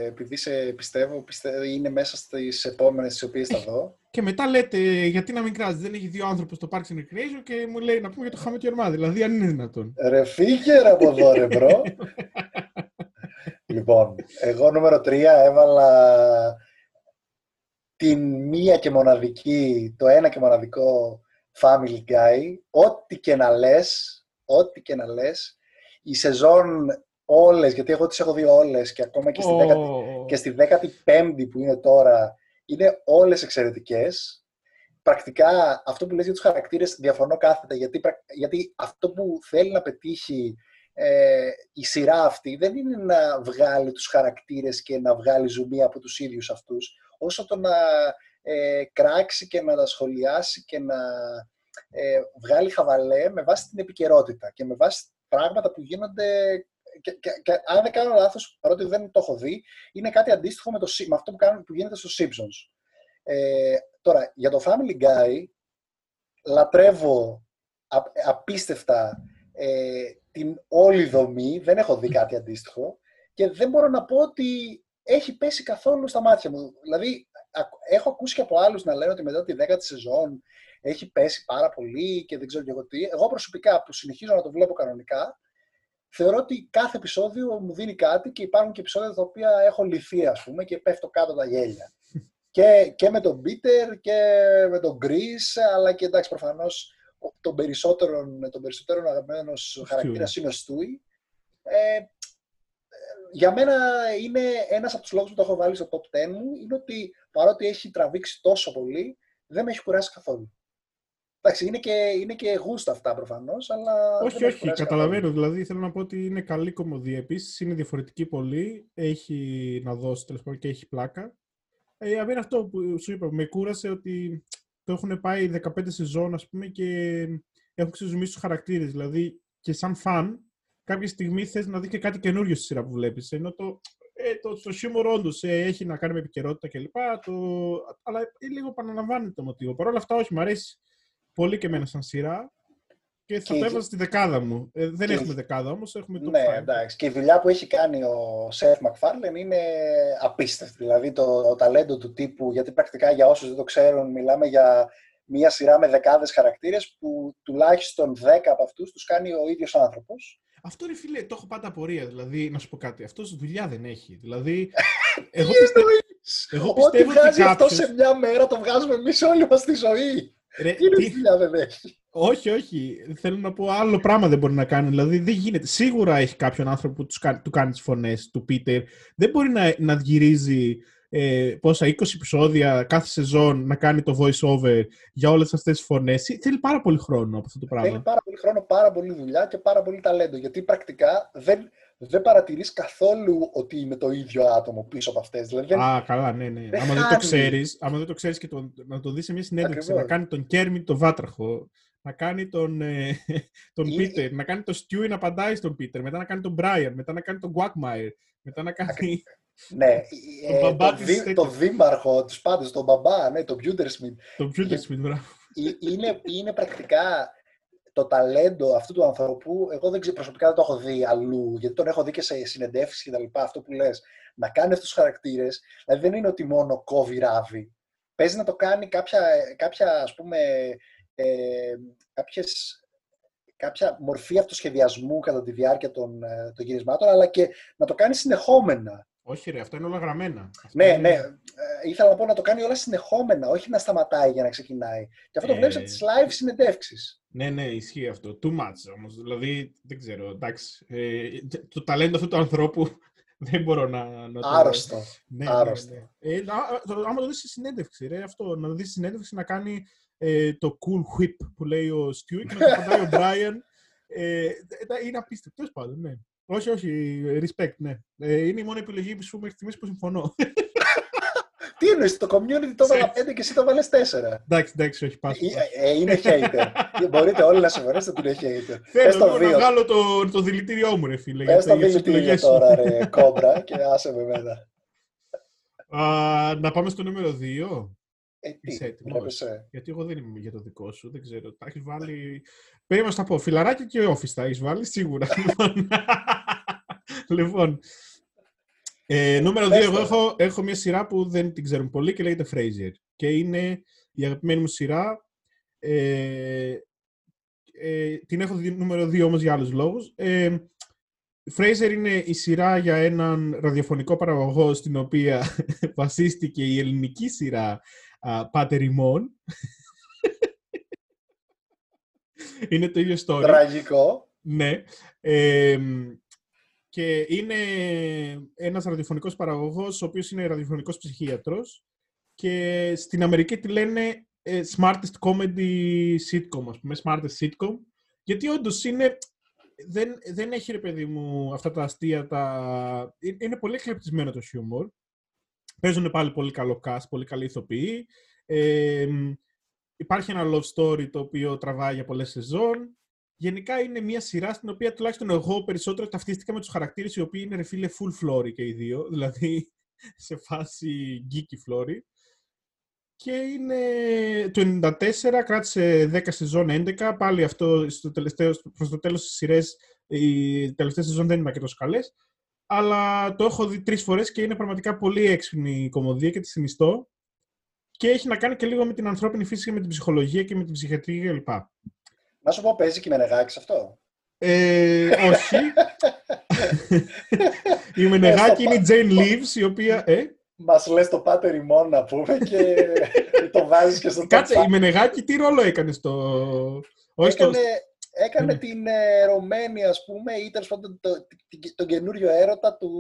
επειδή σε πιστεύω, πιστεύω είναι μέσα στις επόμενες τις οποίες θα δω. Και μετά λέτε, γιατί να μην κράζει, δεν έχει δει ο άνθρωπος το Parks and Recreation και μου λέει να πούμε για το How Your Mother, δηλαδή αν είναι δυνατόν. Ρε φύγε ρε από εδώ ρε bro. λοιπόν, εγώ νούμερο 3 έβαλα την μία και μοναδική, το ένα και μοναδικό Family Guy, ό,τι και να λες, ό,τι και να λες, η σεζόν όλες, γιατί εγώ τις έχω δει όλες και ακόμα και στη, oh. και στη 15η που είναι τώρα, είναι όλες εξαιρετικές. Πρακτικά αυτό που λες για τους χαρακτήρες διαφωνώ κάθετα, γιατί, γιατί αυτό που θέλει να πετύχει ε, η σειρά αυτή δεν είναι να βγάλει τους χαρακτήρες και να βγάλει ζουμί από τους ίδιους αυτούς, όσο το να ε, κράξει και να τα σχολιάσει και να ε, βγάλει χαβαλέ με βάση την επικαιρότητα και με βάση πράγματα που γίνονται και, και, και, αν δεν κάνω λάθος, παρότι δεν το έχω δει, είναι κάτι αντίστοιχο με, το, με αυτό που, κάνουν, που γίνεται στο Simpsons. Ε, τώρα, για το Family Guy, λατρεύω απίστευτα ε, την όλη δομή, δεν έχω δει κάτι αντίστοιχο και δεν μπορώ να πω ότι έχει πέσει καθόλου στα μάτια μου. Δηλαδή, έχω ακούσει και από άλλους να λένε ότι μετά τη δέκατη σεζόν έχει πέσει πάρα πολύ και δεν ξέρω και εγώ τι. Εγώ προσωπικά που συνεχίζω να το βλέπω κανονικά, θεωρώ ότι κάθε επεισόδιο μου δίνει κάτι και υπάρχουν και επεισόδια τα οποία έχω λυθεί, ας πούμε, και πέφτω κάτω τα γέλια. και, και με τον Πίτερ και με τον Γκρι, αλλά και εντάξει, προφανώς τον περισσότερο, τον περισσότερο αγαπημένος χαρακτήρας είναι ο Στούι. Ε, για μένα είναι ένας από τους λόγους που το έχω βάλει στο top 10 μου, είναι ότι παρότι έχει τραβήξει τόσο πολύ, δεν με έχει κουράσει καθόλου. Εντάξει, είναι και, είναι και γούστα αυτά προφανώς, αλλά. Όχι, όχι, καταλαβαίνω. Καθόλου. Δηλαδή θέλω να πω ότι είναι καλή κομμωδία. Επίσης είναι διαφορετική πολύ. Έχει να δώσει τέλος πάντων και έχει πλάκα. Ε, είναι αυτό που σου είπα. Με κούρασε ότι το έχουν πάει 15 σεζόν, ας πούμε, και έχουν ξεζουμίσει τους χαρακτήρες. Δηλαδή και σαν φαν, κάποια στιγμή θες να δεις και κάτι καινούριο στη σειρά που βλέπεις. Ενώ το, ε, το, το χιούμορ όντως ε, έχει να κάνει με επικαιρότητα κλπ. Το, αλλά ε, λίγο επαναλαμβάνεται το μοτίβο. Παρ' όλα αυτά, όχι, μου αρέσει πολύ και εμένα σαν σειρά. Και θα το έβαζα στη δεκάδα μου. Ε, δεν έχουμε δεκάδα όμως, έχουμε το Ναι, εντάξει. Και η δουλειά που έχει κάνει ο Σεφ Μακφάρλεν είναι απίστευτη. Δηλαδή το, το ταλέντο του τύπου, γιατί πρακτικά για όσους δεν το ξέρουν, μιλάμε για μία σειρά με δεκάδες χαρακτήρες που τουλάχιστον δέκα από αυτούς τους κάνει ο ίδιος άνθρωπος. Αυτό είναι φίλε, το έχω πάντα απορία. Δηλαδή, να σου πω κάτι, αυτός δουλειά δεν έχει. Δηλαδή, εγώ, πιστεύω, εγώ πιστεύω Ό,τι βγάζει αυτό σε μια μέρα το βγάζουμε εμείς όλοι μας στη ζωή. Ρε, τι είναι δουλειά δεν έχει. Όχι, όχι. Θέλω να πω άλλο πράγμα δεν μπορεί να κάνει. Δηλαδή δεν γίνεται. Σίγουρα έχει κάποιον άνθρωπο που τους κάνει τις φωνές του Πίτερ. Δεν μπορεί να, να γυρίζει ε, πόσα 20 επεισόδια κάθε σεζόν να κάνει το voice over για όλες αυτές τις φωνές. Θέλει πάρα πολύ χρόνο από αυτό το πράγμα. Θέλει πάρα πολύ χρόνο, πάρα πολύ δουλειά και πάρα πολύ ταλέντο. Γιατί πρακτικά δεν, δεν παρατηρείς καθόλου ότι είναι το ίδιο άτομο πίσω από αυτές. Δηλαδή, Α, καλά, ναι, ναι. άμα δεν το ξέρεις, άμα δεν το ξέρεις και το, να το δεις σε μια συνέντευξη, να κάνει τον Κέρμιν τον Βάτραχο, να κάνει τον, ε, τον Πίτερ, να κάνει τον Στιούι να απαντάει στον Πίτερ, μετά να κάνει τον Μπράιαν, μετά να κάνει τον Γκουάκμαϊρ, μετά να κάνει. Ναι, Το ε, μπαμπά το, της δή- τέτοιο. το δήμαρχο, τους πάντες, τον μπαμπά, ναι, τον Μπιούντερ Το Computer Smith, μπράβο. Ε, είναι, είναι πρακτικά το ταλέντο αυτού του ανθρώπου. Εγώ δεν ξέρω, προσωπικά δεν το έχω δει αλλού, γιατί τον έχω δει και σε συνεντεύξεις και τα λοιπά. Αυτό που λες, να κάνει αυτούς τους χαρακτήρες, δηλαδή δεν είναι ότι μόνο κόβει ράβει. Παίζει να το κάνει κάποια, κάποια ας πούμε, ε, κάποιες, κάποια μορφή αυτοσχεδιασμού κατά τη διάρκεια των, ε, των γυρισμάτων, αλλά και να το κάνει συνεχόμενα. Όχι ρε, αυτά είναι όλα γραμμένα. Αυτά Ναι, είναι- ναι. Ε, ήθελα να πω να το κάνει όλα συνεχόμενα, όχι να σταματάει για να ξεκινάει. Και αυτό το Ε. βλέπεις από τις live συνεντεύξεις. Ναι, ναι, ισχύει αυτό. Too much όμως. Δηλαδή, δεν ξέρω, εντάξει. Ε, το ταλέντο αυτού του ανθρώπου δεν μπορώ να, να το... Άρρωστο. Ναι, ναι, Άρρωστο. ναι. Ε, α- το- άμα το δεις στη συνέντευξη, ρε, αυτό, να δεις στη συνέντευξη να κάνει ε, το cool whip που λέει ο Stu και να το πατάει ο Brian. Ε, ε, είναι απίστευτο, τέλος πάντων, ναι. Όχι, όχι, respect, ναι. Ε, είναι η μόνη επιλογή που σου μέχρι στιγμής που συμφωνώ. Τι εννοείς, το community το έβαλα 5 και εσύ το βάλες 4. εντάξει, εντάξει, όχι, πάσο. Ε, ε, είναι hater. Μπορείτε όλοι να συμφωνήσετε ότι είναι hater. Πες Θέλω το λίγο να 2. βγάλω το, το δηλητήριό μου, ρε φίλε. Πες το για τις δηλητήριο επιλογές σου. τώρα, ρε κόμπρα, και άσε με μένα. Α, να πάμε στο νούμερο 2. Ε, τι, Είσαι έτοιμος; βλέπεσαι. Γιατί εγώ δεν είμαι για το δικό σου, δεν ξέρω. Τα έχεις βάλει. Περίμενα να πω. Φιλαράκι και office τα έχεις βάλει, σίγουρα. λοιπόν, λοιπόν ε, νούμερο 2, Πες εγώ το. έχω, έχω μια σειρά που δεν την ξέρουν πολύ και λέγεται Fraser. Και είναι η αγαπημένη μου σειρά. Ε, ε, την έχω δει νούμερο 2 όμως για άλλους λόγους. Ε, Fraser είναι η σειρά για έναν ραδιοφωνικό παραγωγό στην οποία βασίστηκε η ελληνική σειρά α, Πάτερ ημών. είναι το ίδιο story. Τραγικό. Ναι. Ε, και είναι ένας ραδιοφωνικός παραγωγός, ο οποίος είναι ραδιοφωνικός ψυχίατρος και στην Αμερική τη λένε ε, smartest comedy sitcom, ας πούμε, smartest sitcom, γιατί όντως είναι, δεν, δεν έχει ρε παιδί μου αυτά τα αστεία, τα... ε- είναι πολύ εκλεπτισμένο το χιούμορ. Παίζουν πάλι πολύ καλό cast, πολύ καλή ηθοποιοί. Ε, υπάρχει ένα love story το οποίο τραβάει για πολλές σεζόν. Γενικά είναι μια σειρά στην οποία τουλάχιστον εγώ περισσότερο ταυτίστηκα με τους χαρακτήρες οι οποίοι είναι ρε φίλε full flory και οι δύο, δηλαδή σε φάση geeky flory. Και είναι το 94, κράτησε 10 σεζόν 11, πάλι αυτό στο τελευταίο, προς το τέλος της σειρές, οι τελευταίες σεζόν δεν ήταν και τόσο καλές, αλλά το έχω δει τρεις φορές και είναι πραγματικά πολύ έξυπνη η κομμωδία και τη συνιστώ και έχει να κάνει και λίγο με την ανθρώπινη φύση και με την ψυχολογία και με την ψυχιατρία κλπ. Να σου πω, παίζει και με νεγάκι σε αυτό. Ε, όχι. η Μενεγάκη είναι η Jane Leaves, η οποία... Ε, Μας λες το πάτερ ημών να πούμε και το βάζεις και στο κάτσε, top η Μενεγάκη τι ρόλο έκανε στο... Όχι στο... Έκανε, έκανε Ναι. την ερωμένη, ας πούμε, ή τέλος πάντων το, το- τον καινούριο έρωτα του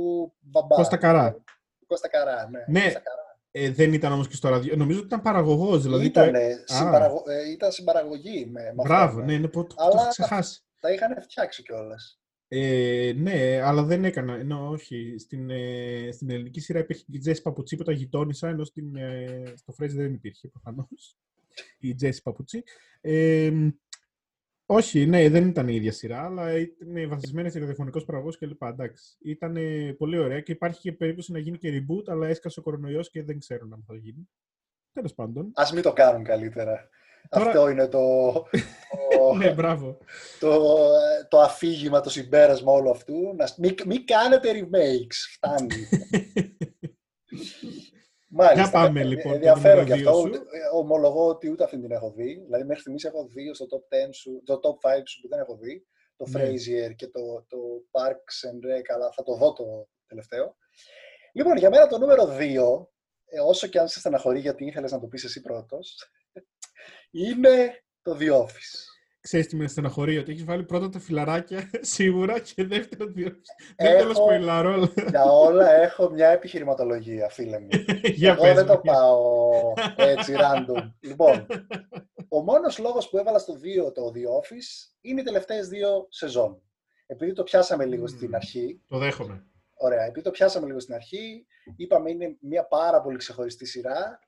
μπαμπά. Κώστα Καρά. Του Κώστα Καρά, ναι. Ναι. Κώστα Καρά. Ε, δεν ήταν όμως και στο ραδιο... Νομίζω ότι ήταν παραγωγός. Δηλαδή το... Ήτανε συμπαραγω- ε, ήταν συμπαραγωγή με, με Μπράβο, αυτό, ναι, είναι που το, το Αλλά είχα τα- ξεχάσει. Τα είχαν φτιάξει κιόλας. Ε, ναι, αλλά δεν έκανα. Ενώ όχι. Στην, ε, στην ελληνική σειρά υπήρχε και η Τζέσι Παπουτσί που τα γειτόνισα, ενώ στην, ε, στο Φρέζι δεν υπήρχε προφανώς. Η Τζέσι Παπουτσί. Ε, όχι, ναι, δεν ήταν η ίδια σειρά, αλλά ήταν βασισμένη σε ραδιοφωνικό παραγωγό κλπ. Εντάξει. Ήταν ε, πολύ ωραία και υπάρχει και περίπτωση να γίνει και reboot, αλλά έσκασε ο κορονοϊός και δεν ξέρουν αν θα γίνει. Τέλος πάντων. Α μην το κάνουν καλύτερα. Τώρα- Αυτό είναι το, το, ναι, μπράβο. το, το αφήγημα, το συμπέρασμα όλου αυτού. Να, μην, μην κάνετε remakes. Φτάνει. Μάλιστα. Για πάμε, Ε, λοιπόν, το Ενδιαφέρον και νούμερο αυτό. δύο σου. Ούτε- ε, ομολογώ ότι ούτε αυτή την έχω δει. Δηλαδή, μέχρι στιγμής έχω δύο στο top 10 σου, το top 5 σου που δεν έχω δει. Το Ναι. Frazier και το, το Parks and Rec, αλλά θα το δω το τελευταίο. Λοιπόν, για μένα το νούμερο 2, όσο και αν σε στεναχωρεί γιατί ήθελες να το πεις εσύ πρώτος, είναι το The Office. Ξέρεις τι με στεναχωρεί, ότι έχεις βάλει πρώτα τα φιλαράκια, σίγουρα, και δεύτερο δύο. Δεν θέλω Έχω- σποιλάρω, αλλά... Για όλα έχω μια επιχειρηματολογία, φίλε μου. Για Εγώ πες δεν μου. το πάω έτσι random. λοιπόν, ο μόνος λόγος που έβαλα στο 2 το The Office είναι οι τελευταίες δύο σεζόν. Επειδή το πιάσαμε λίγο Μμμ. στην αρχή, Το δέχομαι. ωραία, επειδή το πιάσαμε λίγο στην αρχή, είπαμε είναι μια πάρα πολύ ξεχωριστή σειρά,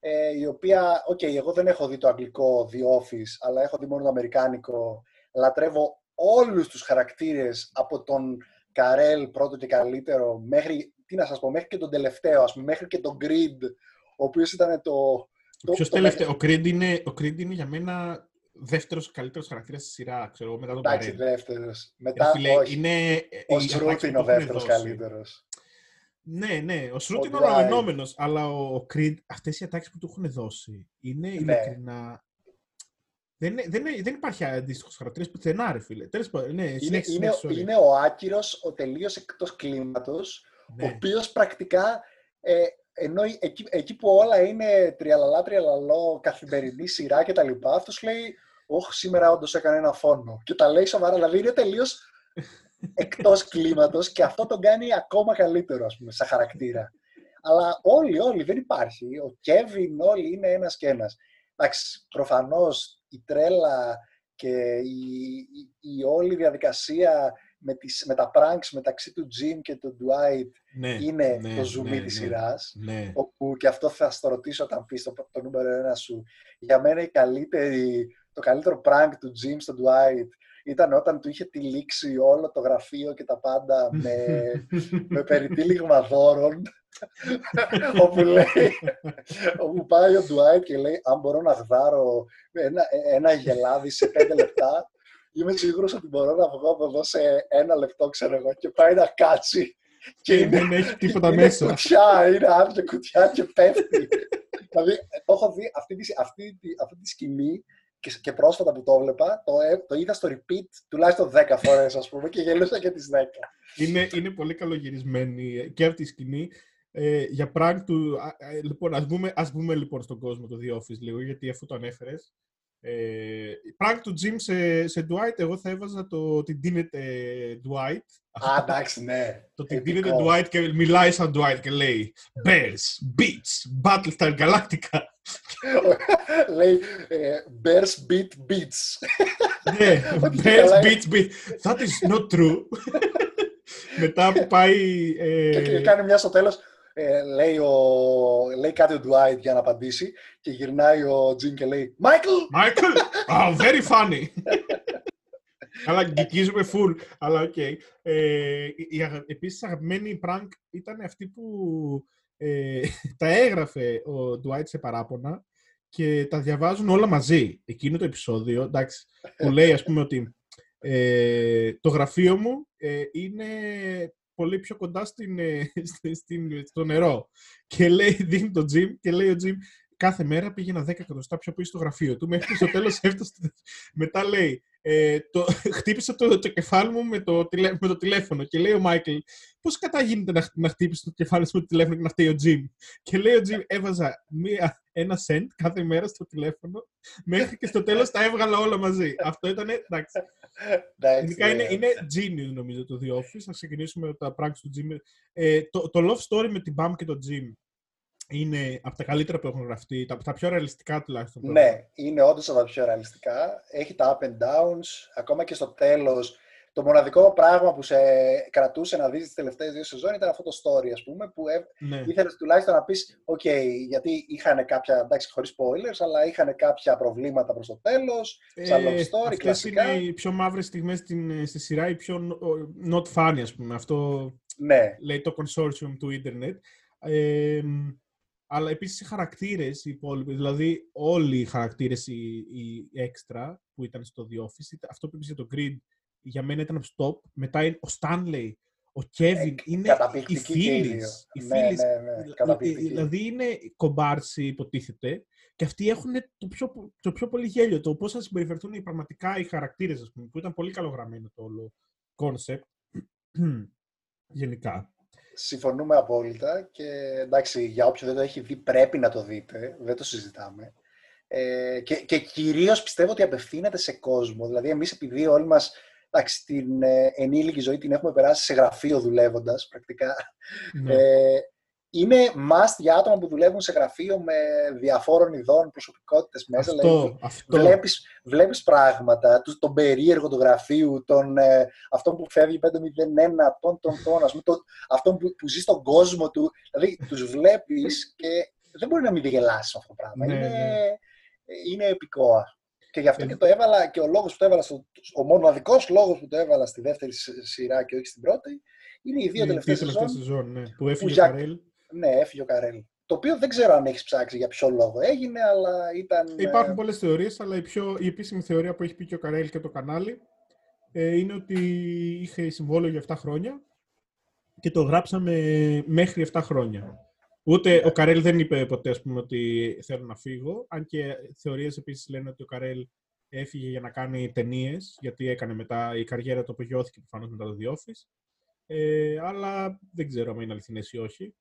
ε, η οποία, οκ, εγώ δεν έχω δει το αγγλικό The Office, αλλά έχω δει μόνο το αμερικάνικο. Λατρεύω όλους τους χαρακτήρες από τον Καρέλ πρώτο και καλύτερο μέχρι τι να σας πω, μέχρι και τον τελευταίο, ας πούμε, μέχρι και τον Creed, ο οποίος ήταν το... το Ποιος τελευταίο, ο Creed, είναι, ο Creed είναι για μένα δεύτερος καλύτερος χαρακτήρας στη σειρά, ξέρω μετά τον Εντάξει, δεύτερος. Μετά, φίλε, όχι. Είναι, ο Σρούτ είναι ο δεύτερος καλύτερος. Ναι, ναι, ο Σρούτ είναι ο αναμενόμενο, αλλά ο Κρυντ, αυτές οι ατάξεις που του έχουν δώσει είναι ναι. ειλικρινά. Δεν, δεν, δεν υπάρχει αντίστοιχος χαρακτήρας πουθενά, ρε φίλε. Τέλος πάντων, ναι, είναι, είναι, είναι ο άκυρος, ο τελείως εκτός κλίματο, ναι. ο οποίος πρακτικά ε, ενώ εκεί, εκεί, που όλα είναι τριαλαλά, τριαλαλό, καθημερινή σειρά κτλ. Αυτός λέει, Όχι, σήμερα όντως έκανε ένα φόνο. Και τα λέει σοβαρά, δηλαδή είναι τελείως εκτός κλίματος και αυτό τον κάνει ακόμα καλύτερο, ας πούμε, σαν χαρακτήρα. Αλλά όλοι, όλοι δεν υπάρχει. Ο Κέβιν, όλοι είναι ένας και ένας. Εντάξει, προφανώς η τρέλα και η, η, η όλη διαδικασία με, τις, με τα pranks μεταξύ του Jim και του Dwight ναι, είναι ναι, το ζουμί ναι, της σειράς, ναι. όπου και αυτό θα στο ρωτήσω όταν πεις το, το νούμερο ένα σου. Για μένα η καλύτερη, το καλύτερο prank του Jim στο Dwight ήταν όταν του είχε τυλίξει όλο το γραφείο και τα πάντα με, με περιτύλιγμα δώρων όπου λέει, όπου πάει ο Ντουάιτ και λέει αν μπορώ να γδάρω ένα, ένα γελάδι σε πέντε λεπτά είμαι σίγουρος ότι μπορώ να βγω από εδώ σε ένα λεπτό, ξέρω εγώ, και πάει να κάτσει. Και είναι, δεν έχει τίποτα μέσα. Είναι κουτιά, είναι άδεια κουτιά και πέφτει. δηλαδή, το έχω δει αυτή τη, αυτή, αυτή τη σκηνή και, και πρόσφατα που το έβλεπα, το, ε, το είδα στο repeat τουλάχιστον 10 φορές, ας πούμε, και γελούσα και τις 10. Είναι, είναι πολύ καλογυρισμένη και αυτή η σκηνή. Ε, για prank του... Ε, λοιπόν, ας πούμε, ας πούμε λοιπόν στον κόσμο το The Office λίγο, γιατί αφού το ανέφερες, ε, prank του Jim σε, σε Dwight, εγώ θα έβαζα το ότι δίνεται Dwight. Α, εντάξει, ναι. Το ότι δίνεται Dwight και μιλάει σαν Dwight και λέει Bears, Beats, Battlestar Galactica. Λέει ε, Bears, Beat, Beats. ναι, Bears, Beats, Beats. That is not true. Μετά που πάει... Ε... Και, κάνει μια στο τέλος, ε, λέει, ο, λέει κάτι ο Dwight για να απαντήσει και γυρνάει ο Τζιν και λέει Michael! Michael! Oh, very funny! Αλλά γκικίζουμε full. Αλλά ok. Okay. Ε, η, επίσης αγαπημένη prank ήταν αυτή που ε, τα έγραφε ο Dwight σε παράπονα και τα διαβάζουν όλα μαζί. Εκείνο το επεισόδιο, εντάξει, που λέει ας πούμε ότι ε, το γραφείο μου ε, είναι πολύ πιο κοντά στην, ε, στην, στο νερό. Και λέει, δίνει το Jim και λέει ο Jim, κάθε μέρα πήγαινα 10 εκατοστά πιο πίσω στο γραφείο του, μέχρι στο τέλος έφτασε. Μετά λέει, ε, το, χτύπησα το, το κεφάλι μου με το, με το τηλέφωνο και λέει ο Μάικλ, πώς κατά γίνεται να, να χτύπησες το κεφάλι σου με το τηλέφωνο και να φταίει ο Τζιμ; Και λέει ο Τζιμ, έβαζα μία, ένα σεντ κάθε μέρα στο τηλέφωνο, μέχρι και στο τέλος τα έβγαλα όλα μαζί. Αυτό ήταν, εντάξει. Γενικά είναι, είναι genius νομίζω το The Office. Να ξεκινήσουμε με τα pranks του Jim. Ε, το, το love story με την Bam και τον Jim είναι από τα καλύτερα που έχουν γραφτεί, τα, τα πιο ρεαλιστικά τουλάχιστον. Ναι, είναι όντως από τα πιο ρεαλιστικά. Έχει τα up and downs. Ακόμα και στο τέλος, το μοναδικό πράγμα που σε κρατούσε να δεις τις τελευταίες δύο σεζόν ήταν αυτό το story, ας πούμε, που ναι. ήθελες τουλάχιστον να πεις: OK, γιατί είχαν κάποια. εντάξει, χωρίς spoilers, αλλά είχαν κάποια προβλήματα προς το τέλος. Ε, σαν love story, κλασικά. είναι οι πιο μαύρες στιγμές στη σειρά, οι πιο not funny, ας πούμε. Αυτό ναι. λέει το consortium του Ιντερνετ. Ε, αλλά επίσης οι χαρακτήρες οι υπόλοιποι, δηλαδή όλοι οι χαρακτήρες οι, οι έξτρα που ήταν στο The Office, αυτό που είπες για το Grid, για μένα ήταν stop. Μετά είναι ο Stanley, ο Kevin, ε, είναι οι φίλοι. Οι ναι, ναι, ναι, δηλαδή είναι κομπάρσι υποτίθεται και αυτοί έχουν το πιο, το πιο πολύ γέλιο. Το πώς θα συμπεριφερθούν οι πραγματικά οι χαρακτήρες, ας πούμε, που ήταν πολύ καλογραμμένο το όλο concept. Γενικά. Συμφωνούμε απόλυτα και εντάξει, για όποιον δεν το έχει δει πρέπει να το δείτε, δεν το συζητάμε. Ε, και, και κυρίως πιστεύω ότι απευθύνεται σε κόσμο. Δηλαδή εμείς επειδή όλοι μας εντάξει, την ε, ενήλικη ζωή την έχουμε περάσει σε γραφείο δουλεύοντας πρακτικά, ναι. ε, είναι must για άτομα που δουλεύουν σε γραφείο με διαφόρων ειδών προσωπικότητες μέσα. Αυτό, δηλαδή, αυτό. Βλέπεις, βλέπεις πράγματα, τον περίεργο του γραφείου, τον, ε, αυτόν που φεύγει 501, τον, τον, τον, ας πούμε, τον, αυτόν που, που ζει στον κόσμο του. Δηλαδή, τους βλέπεις και δεν μπορεί να μην γελάσεις αυτό το πράγμα. Ναι, είναι, ναι. είναι επικό. Και γι' αυτό ε, και το έβαλα και ο λόγος που το έβαλα, στο, ο μοναδικός λόγος που το έβαλα στη δεύτερη σειρά και όχι στην πρώτη, Είναι οι δύο τελευταίε σεζόν. σεζόν ναι. Που έφυγε ο Καρέλ. Ναι, έφυγε ο Καρέλ. Το οποίο δεν ξέρω αν έχεις ψάξει για ποιο λόγο έγινε, αλλά ήταν. Υπάρχουν πολλές θεωρίες, αλλά η, πιο, η επίσημη θεωρία που έχει πει και ο Καρέλ και το κανάλι ε, είναι ότι είχε συμβόλαιο για 7 χρόνια και το γράψαμε μέχρι 7 χρόνια. Ούτε ο Καρέλ δεν είπε ποτέ ας πούμε, ότι θέλω να φύγω, αν και θεωρίες επίσης λένε ότι ο Καρέλ έφυγε για να κάνει ταινίες, γιατί έκανε μετά η καριέρα του απογειώθηκε προφανώς μετά το The Office. Ε, αλλά δεν ξέρω αν είναι αληθινές ή όχι.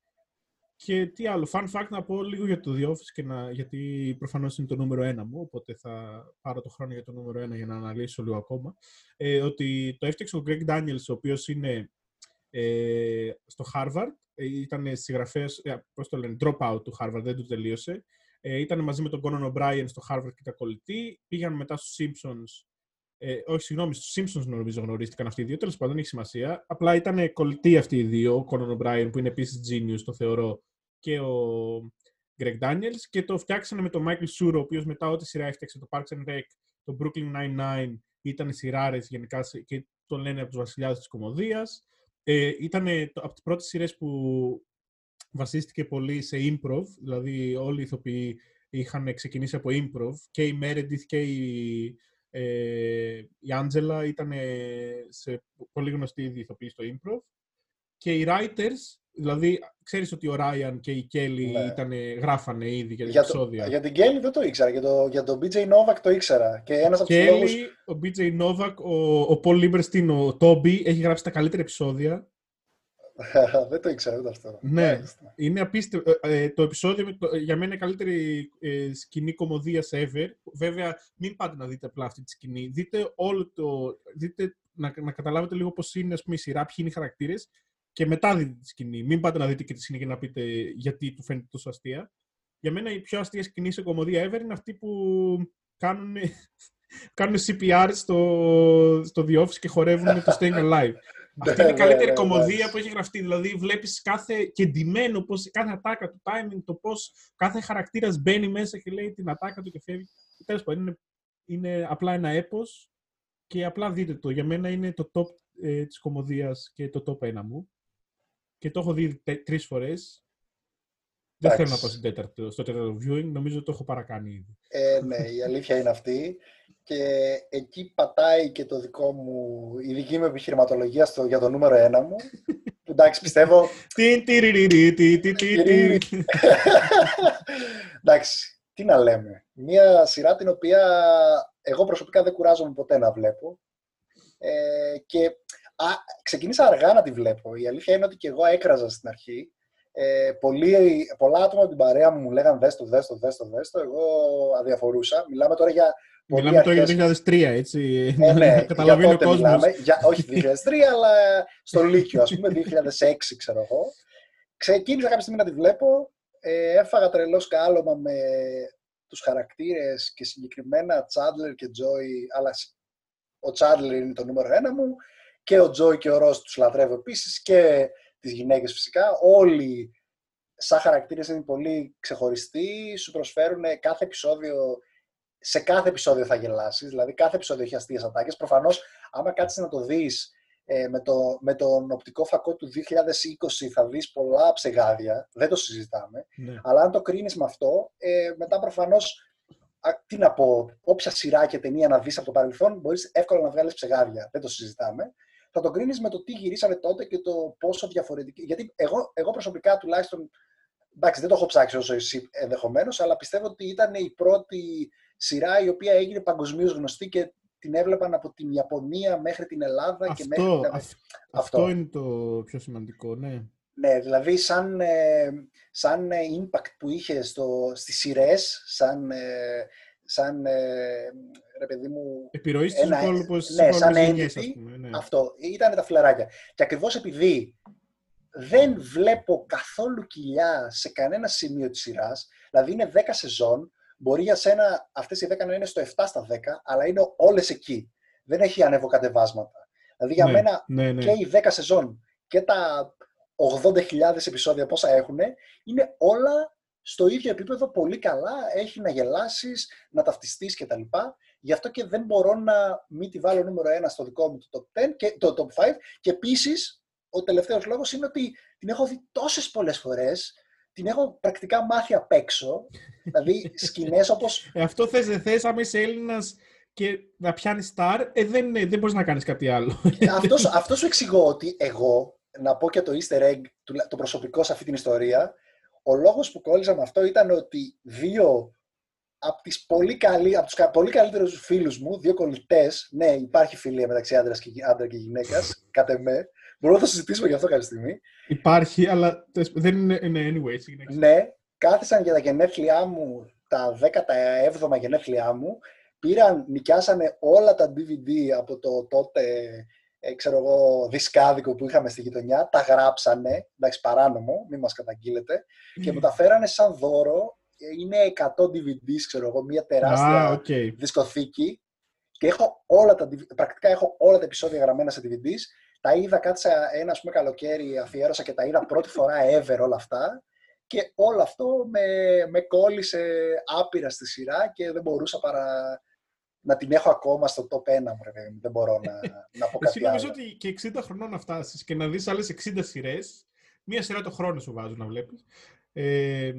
Και τι άλλο, fun fact να πω λίγο για το The Office, και να, γιατί προφανώς είναι το νούμερο ένα μου, οπότε θα πάρω το χρόνο για το νούμερο ένα για να αναλύσω λίγο ακόμα. Ε, ότι το έφτιαξε ο Greg Daniels, ο οποίος είναι ε, στο Harvard, ε, ήταν συγγραφέας, ε, πώς το λένε, dropout του Harvard, δεν του τελείωσε. Ε, ήταν μαζί με τον Conan O'Brien στο Harvard και τα κολλητή. Πήγαν μετά στους Simpsons ε, όχι, συγγνώμη, στους Simpsons νομίζω γνωρίστηκαν αυτοί οι δύο. Τέλος πάντων, δεν έχει σημασία. Απλά ήταν κολλητοί αυτοί οι δύο. Ο Conan O'Brien, που είναι επίσης genius, το θεωρώ, και ο Greg Daniels. Και το φτιάξανε με τον Michael Suro, ο οποίος μετά ό,τι σειρά έφτιαξε, το Parks and Rec, το Brooklyn Nine-Nine, ήταν σειράρες γενικά και τον λένε από τους βασιλιάδες της κομμωδίας. Ε, ήταν από τις πρώτες σειρές που βασίστηκε πολύ σε improv, δηλαδή όλοι οι ηθοποιοί είχαν ξεκινήσει από improv και η Meredith και η ε, η Άντζελα ήταν σε πολύ γνωστή ήδη ηθοποιή στο improv και οι writers, δηλαδή ξέρεις ότι ο Ράιαν και η Κέλλη ναι. ήταν, γράφανε ήδη για την για επεισόδια; Το, για την Κέλλη δεν το ήξερα, για, το, για τον BJ Novak το ήξερα. Και ένας από Kelly, λόγους... ο BJ Novak, ο, ο Paul Lieberstein, ο Toby, έχει γράψει τα καλύτερα επεισόδια δεν το ήξερα ούτε αυτό. Ναι, είναι απίστευτο. Ε, ε, το επεισόδιο για μένα είναι καλύτερη ε, σκηνή κομμωδίας ever. Βέβαια, μην πάτε να δείτε απλά αυτή τη σκηνή. Δείτε όλο το. Δείτε, να, να καταλάβετε λίγο πώς είναι ας πούμε, η σειρά, ποιοι είναι οι χαρακτήρες και μετά δείτε τη σκηνή. Μην πάτε να δείτε και τη σκηνή και να πείτε γιατί του φαίνεται τόσο αστεία. Για μένα η πιο αστεία σκηνή σε κομμωδία ever είναι αυτή που κάνουν, κάνουν CPR στο, στο The Office και χορεύουν το Staying Alive. Αυτή είναι η ναι, καλύτερη ναι, ναι, κομμωδία που έχει γραφτεί. Δηλαδή, βλέπεις κάθε κεντυμένο, πώς, κάθε ατάκα του, timing, το πώς κάθε χαρακτήρας μπαίνει μέσα και λέει την ατάκα του και φεύγει. Τέλος πάντων, είναι, είναι απλά ένα έπος και απλά δείτε το. Για μένα είναι το top ε, της κομμωδίας και το top 1 μου. Και το έχω δει τρεις φορές. Δεν θέλω να πω στην τέταρτο, στο τέταρτο viewing, νομίζω το έχω παρακάνει ήδη. Ε, ναι, η αλήθεια είναι αυτή και εκεί πατάει και το δικό μου, η δική μου επιχειρηματολογία στο, για το νούμερο ένα μου. Που εντάξει, πιστεύω... εντάξει, τι να λέμε. Μία σειρά την οποία εγώ προσωπικά δεν κουράζομαι ποτέ να βλέπω. Ε, και α, ξεκίνησα αργά να τη βλέπω. Η αλήθεια είναι ότι και εγώ έκραζα στην αρχή. Ε, πολλοί, πολλά άτομα από την παρέα μου μου λέγανε δες το, δες το, δες το, δες το. Εγώ αδιαφορούσα. Μιλάμε τώρα για Μιλάμε τώρα για 2003, έτσι. Ε, ναι, Καταλαβαίνει ο κόσμος. Μιλάμε, για, όχι 2003, αλλά στο Λύκειο, ας πούμε, 2006, ξέρω εγώ. Ξεκίνησα κάποια στιγμή να τη βλέπω. Ε, έφαγα τρελό σκάλωμα με τους χαρακτήρες και συγκεκριμένα Τσάντλερ και Τζόι, αλλά ο Τσάντλερ είναι το νούμερο ένα μου και ο Τζόι και ο Ρος τους λατρεύω επίσης και τις γυναίκες φυσικά. Όλοι σαν χαρακτήρες είναι πολύ ξεχωριστοί, σου προσφέρουν κάθε επεισόδιο σε κάθε επεισόδιο θα γελάσεις. Δηλαδή, κάθε επεισόδιο έχει αστείες ατάκες. Προφανώς, άμα κάτσεις να το δεις ε, με, το, με τον οπτικό φακό του 2020, θα δεις πολλά ψεγάδια. Δεν το συζητάμε. Ναι. Αλλά αν το κρίνεις με αυτό, ε, μετά προφανώς. Τι να πω, όποια σειρά και ταινία να δεις από το παρελθόν, μπορείς εύκολα να βγάλεις ψεγάδια. Δεν το συζητάμε. Θα το κρίνεις με το τι γυρίσανε τότε και το πόσο διαφορετική. Γιατί εγώ, εγώ προσωπικά τουλάχιστον. Εντάξει, δεν το έχω ψάξει όσο εσύ ενδεχομένως, αλλά πιστεύω ότι ήταν η πρώτη σειρά η οποία έγινε παγκοσμίως γνωστή και την έβλεπαν από την Ιαπωνία μέχρι την Ελλάδα αυτό, και μέχρι τα... αυτό. αυτό είναι το πιο σημαντικό, ναι. Ναι, δηλαδή σαν, ε, σαν ε, impact που είχε στο, στις σειρές, σαν, ε, σαν ρε παιδί μου... Επιρροής στους ένα, υπόλοιπους ναι, σαν entity, ναι. αυτό, ήταν τα φλεράκια. Και ακριβώς επειδή δεν βλέπω καθόλου κοιλιά σε κανένα σημείο της σειράς, δηλαδή είναι 10 σεζόν, Μπορεί για σένα αυτές οι 10 να είναι στο 7 στα 10, αλλά είναι όλες εκεί. Δεν έχει ανεβοκατεβάσματα. Δηλαδή για ναι, μένα ναι, ναι. και οι 10 σεζόν και τα 80.000 επεισόδια πόσα έχουν, είναι όλα στο ίδιο επίπεδο πολύ καλά. Έχει να γελάσεις, να ταυτιστείς κτλ. Γι' αυτό και δεν μπορώ να μην τη βάλω νούμερο 1 στο δικό μου το top 10 και το top 5. Και επίσης, ο τελευταίος λόγος είναι ότι την έχω δει τόσες πολλές φορές, την έχω πρακτικά μάθει απ' έξω, δηλαδή σκηνές όπως... Ε, αυτό θες δεν θες, άμα είσαι Έλληνας και να πιάνεις στάρ, ε, δεν, ε, δεν μπορείς να κάνεις κάτι άλλο. αυτός, αυτός σου εξηγώ ότι εγώ, να πω και το easter egg, το προσωπικό σε αυτή την ιστορία, ο λόγος που κόλλησα με αυτό ήταν ότι δύο από, τις πολύ καλύ, από τους πολύ καλύτερους φίλους μου, δύο κολλητές, ναι, υπάρχει φιλία μεταξύ άντρας και, άντρα και γυναίκας, κατ' εμέ, μπορούμε να το συζητήσουμε γι' αυτό κάποια στιγμή. Υπάρχει, αλλά δεν είναι, είναι anyway. Ναι, κάθισαν για τα γενέθλιά μου, τα 17 γενέθλιά μου, πήραν, νοικιάσανε όλα τα DVD από το τότε ε, ξέρω εγώ, δισκάδικο που είχαμε στη γειτονιά, τα γράψανε, εντάξει παράνομο, μην μας καταγγείλετε, και μου τα φέρανε σαν δώρο, είναι 100 DVDs, ξέρω εγώ, μια τεράστια ah, okay. δισκοθήκη και έχω όλα τα, πρακτικά έχω όλα τα επεισόδια γραμμένα σε DVDs, τα είδα, κάτσα ένα ας πούμε, καλοκαίρι, αφιέρωσα και τα είδα πρώτη φορά ever όλα αυτά και όλο αυτό με, με κόλλησε άπειρα στη σειρά και δεν μπορούσα παρά να την έχω ακόμα στο top 1 μου, ρε, δεν μπορώ να, να πω κάτι Εσύ νομίζω ότι και 60 χρονών να φτάσεις και να δεις άλλες 60 σειρές, μία σειρά το χρόνο σου βάζουν να βλέπεις, ε,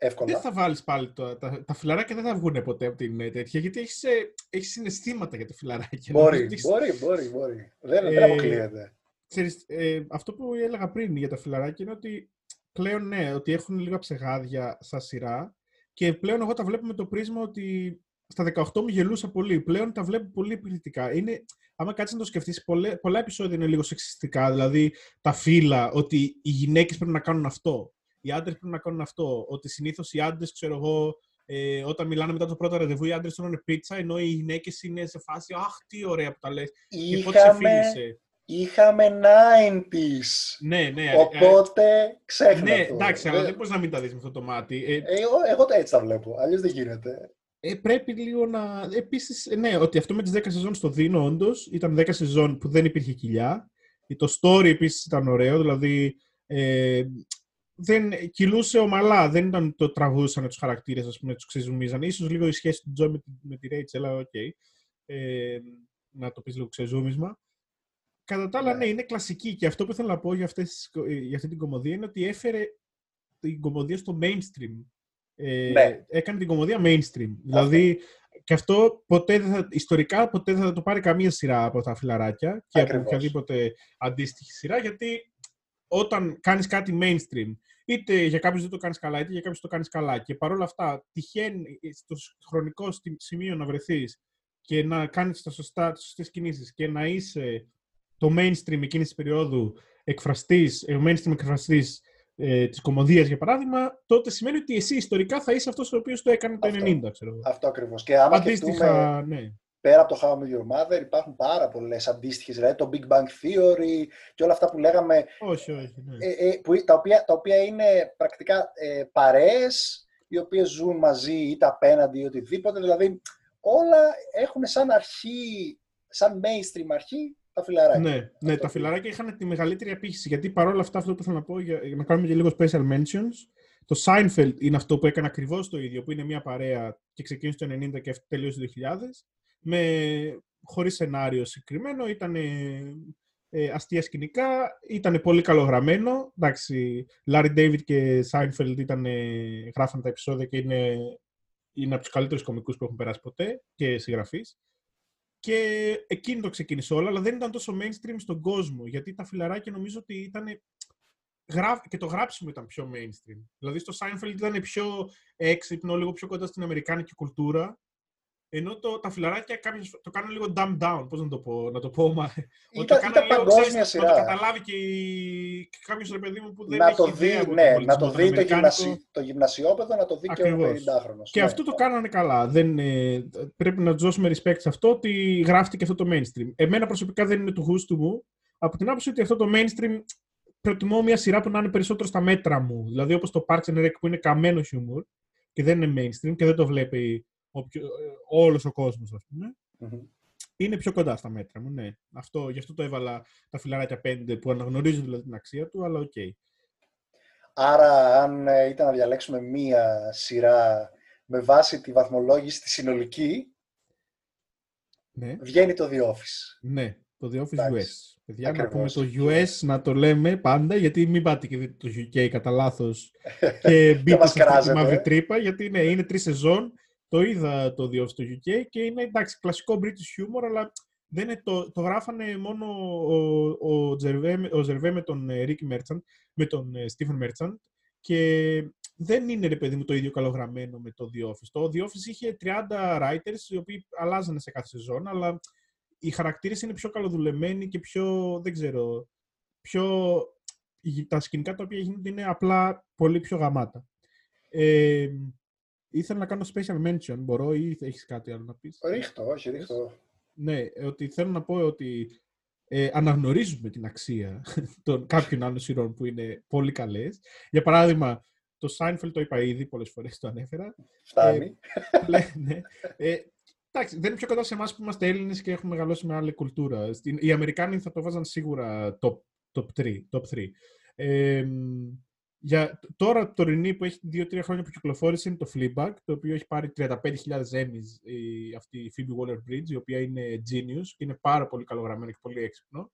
Εύκολα. Δεν θα βάλεις πάλι το, τα, τα φιλαράκια, δεν θα βγουν ποτέ από την ε, τέτοια, γιατί έχεις, ε, έχεις συναισθήματα για τα φιλαράκια. Μπορεί, έχεις... μπορεί, μπορεί, μπορεί. Δεν, ε, δεν αποκλείεται. Ξέρεις, ε, αυτό που έλεγα πριν για τα φιλαράκια είναι ότι πλέον ναι, ότι έχουν λίγα ψεγάδια στα σειρά και πλέον εγώ τα βλέπω με το πρίσμα ότι στα 18 μου γελούσα πολύ. Πλέον τα βλέπω πολύ επιθετικά. Είναι, άμα κάτσεις να το σκεφτείς, πολλά επεισόδια είναι λίγο σεξιστικά. Δηλαδή, τα φύλλα, ότι οι γυναίκες πρέπει να κάνουν αυτό. Οι άντρες πρέπει να κάνουν αυτό. Ότι συνήθως οι άντρες, ξέρω εγώ, ε, όταν μιλάνε μετά το πρώτο ραντεβού, οι άντρες τρώνε πίτσα, ενώ οι γυναίκες είναι σε φάση Αχ, τι ωραία που τα λες. Και πότε σε Είχαμε 90s. Ναι, ναι. Οπότε ξέχνα Ναι, εντάξει, αλλά δεν μπορείς να μην τα δεις με αυτό το μάτι. Ε, εγώ, εγώ έτσι τα βλέπω. Αλλιώς δεν γίνεται. Ε, πρέπει λίγο να. Επίσης, ναι, ότι αυτό με τις 10 σεζόν στο δίνω, όντως. Ήταν 10 σεζόν που δεν υπήρχε κοιλιά. Το story επίσης ήταν ωραίο, δηλαδή. Ε, δεν, κυλούσε ομαλά, δεν ήταν ότι τραβούσαν τους χαρακτήρες, ας πούμε, τους ξεζουμίζαν. ίσως λίγο η σχέση του Τζο με, με τη Ρέιτσελ, αλλά ok. Okay. Ε, να το πεις λίγο ξεζούμισμα. Κατά τα άλλα, ναι. ναι, είναι κλασική. Και αυτό που ήθελα να πω για, αυτές, για αυτή την κομμωδία είναι ότι έφερε την κομμωδία στο mainstream ε, ναι. έκανε την κομμωδία mainstream. Δηλαδή, και αυτό ποτέ δεν θα, ιστορικά ποτέ δεν θα το πάρει καμία σειρά από τα φιλαράκια και από οποιαδήποτε αντίστοιχη σειρά, γιατί όταν κάνεις κάτι mainstream, είτε για κάποιους δεν το κάνεις καλά, είτε για κάποιους το κάνεις καλά και παρόλα αυτά τυχαίνει στο χρονικό σημείο να βρεθείς και να κάνεις τα σωστά, τις σωστές κινήσεις και να είσαι το mainstream εκείνης της περίοδου εκφραστής, ο mainstream εκφραστής ε, της κομμωδίας, για παράδειγμα, τότε σημαίνει ότι εσύ ιστορικά θα είσαι αυτός ο οποίος το έκανε το 90, ξέρω εγώ. Αυτό ακριβώς. Και άμα Αντίστοιχα, ναι. Πέρα από το How I Met Your Mother υπάρχουν πάρα πολλές αντίστοιχες, δηλαδή το Big Bang Theory και όλα αυτά που λέγαμε. Όχι, όχι. Ναι. Ε, ε, που, τα, οποία, τα οποία είναι πρακτικά ε, παρέες, οι οποίες ζουν μαζί είτε απέναντι ή οτιδήποτε. Δηλαδή όλα έχουν σαν αρχή, σαν mainstream αρχή, τα φιλαράκια. Ναι, ναι τα φιλαράκια είχαν τη μεγαλύτερη απήχηση. Γιατί παρόλα αυτά, αυτό που θέλω να πω, για, για να κάνουμε και λίγο special mentions, το Seinfeld είναι αυτό που έκανε ακριβώς το ίδιο, που είναι μια παρέα και ξεκίνησε το 90 και τελείωσε το 2000, με, χωρίς σενάριο συγκεκριμένο, ήταν ε, αστεία σκηνικά, ήταν πολύ καλογραμμένο. Εντάξει, Larry David και Seinfeld ήταν, γράφαν τα επεισόδια και είναι, είναι από τους καλύτερους κομικούς που έχουν περάσει ποτέ και συγγραφείς. Και εκείνη το ξεκίνησε όλο, αλλά δεν ήταν τόσο mainstream στον κόσμο. Γιατί τα φιλαράκια νομίζω ότι ήταν. Και το γράψιμο ήταν πιο mainstream. Δηλαδή στο Seinfeld ήταν πιο έξυπνο, λίγο πιο κοντά στην αμερικάνικη κουλτούρα. Ενώ το, τα φιλαράκια κάποιες, το κάνουν λίγο dumb down, πώς να το πω, να το πω, μα, ήταν, ήταν λίγο, παγκόσμια σειρά. Να το καταλάβει και, και κάποιος ρε παιδί μου που δεν να έχει το δει, ιδέα ναι, να το δει το, γυμνασι, το γυμνασιόπεδο, να το δει Ακριβώς. και ο 50χρονος. Και ναι. αυτό το κάνανε καλά. Δεν, ε, πρέπει να του δώσουμε respect σε αυτό ότι γράφτηκε αυτό το mainstream. Εμένα προσωπικά δεν είναι του γούστου μου, από την άποψη ότι αυτό το mainstream προτιμώ μια σειρά που να είναι περισσότερο στα μέτρα μου. Δηλαδή όπως το Parks and Rec που είναι καμένο χιούμορ και δεν είναι mainstream και δεν το βλέπει όποιο, ε, όλος ο κόσμος, ας πουμε είναι πιο κοντά στα μέτρα μου, ναι. Αυτό, γι' αυτό το έβαλα τα φιλαράκια 5 που αναγνωρίζουν δηλαδή την αξία του, αλλά ok. Okay. Άρα, αν ε, ήταν να διαλέξουμε μία σειρά με βάση τη βαθμολόγηση τη συνολική, ναι. βγαίνει το The Office. Ναι. Το The Office Εντάξει. US. Παιδιά, να Ακριβώς. πούμε το US να το λέμε πάντα, γιατί μην πάτε και δείτε το UK κατά λάθος και μπείτε μας σε αυτή τη κράζετε, μαύρη ε. τρύπα, γιατί ναι, είναι τρεις σεζόν. Το είδα το The Office στο UK και είναι εντάξει, κλασικό British humor, αλλά δεν είναι το, το γράφανε μόνο ο, ο, Τζερβέ, με- ο Ζερβέ με τον ε, Ricky Merchant, με τον ε, Stephen Merchant και δεν είναι ρε παιδί μου το ίδιο καλογραμμένο με το The Office. Το The Office είχε 30 writers οι οποίοι αλλάζανε σε κάθε σεζόν, αλλά οι χαρακτήρες είναι πιο καλοδουλεμένοι και πιο, δεν ξέρω, πιο... Τα σκηνικά τα οποία γίνονται είναι απλά πολύ πιο γαμάτα. Ε, ήθελα να κάνω special mention, μπορώ ή έχεις κάτι άλλο να πεις; Ρίχτω, όχι, ρίχτω. Ναι, ε, ότι θέλω να πω ότι ε, αναγνωρίζουμε την αξία των κάποιων άλλων σειρών που είναι πολύ καλές. Για παράδειγμα, το Seinfeld το είπα ήδη, πολλές φορές το ανέφερα. Φτάνει. Λέ- ναι. Ε, εντάξει, δεν είναι πιο κοντά σε εμάς που είμαστε Έλληνες και έχουμε μεγαλώσει με άλλη κουλτούρα. Στην, οι Αμερικάνοι θα το βάζαν σίγουρα top, top 3. Top 3. Ε, για, τώρα, τωρινή που έχει 2-3 χρόνια που κυκλοφόρησε είναι το Fleabag, το οποίο έχει πάρει 35.000 Emmys η, αυτή η Phoebe Waller-Bridge, η οποία είναι genius και είναι πάρα πολύ καλογραμμένο και πολύ έξυπνο.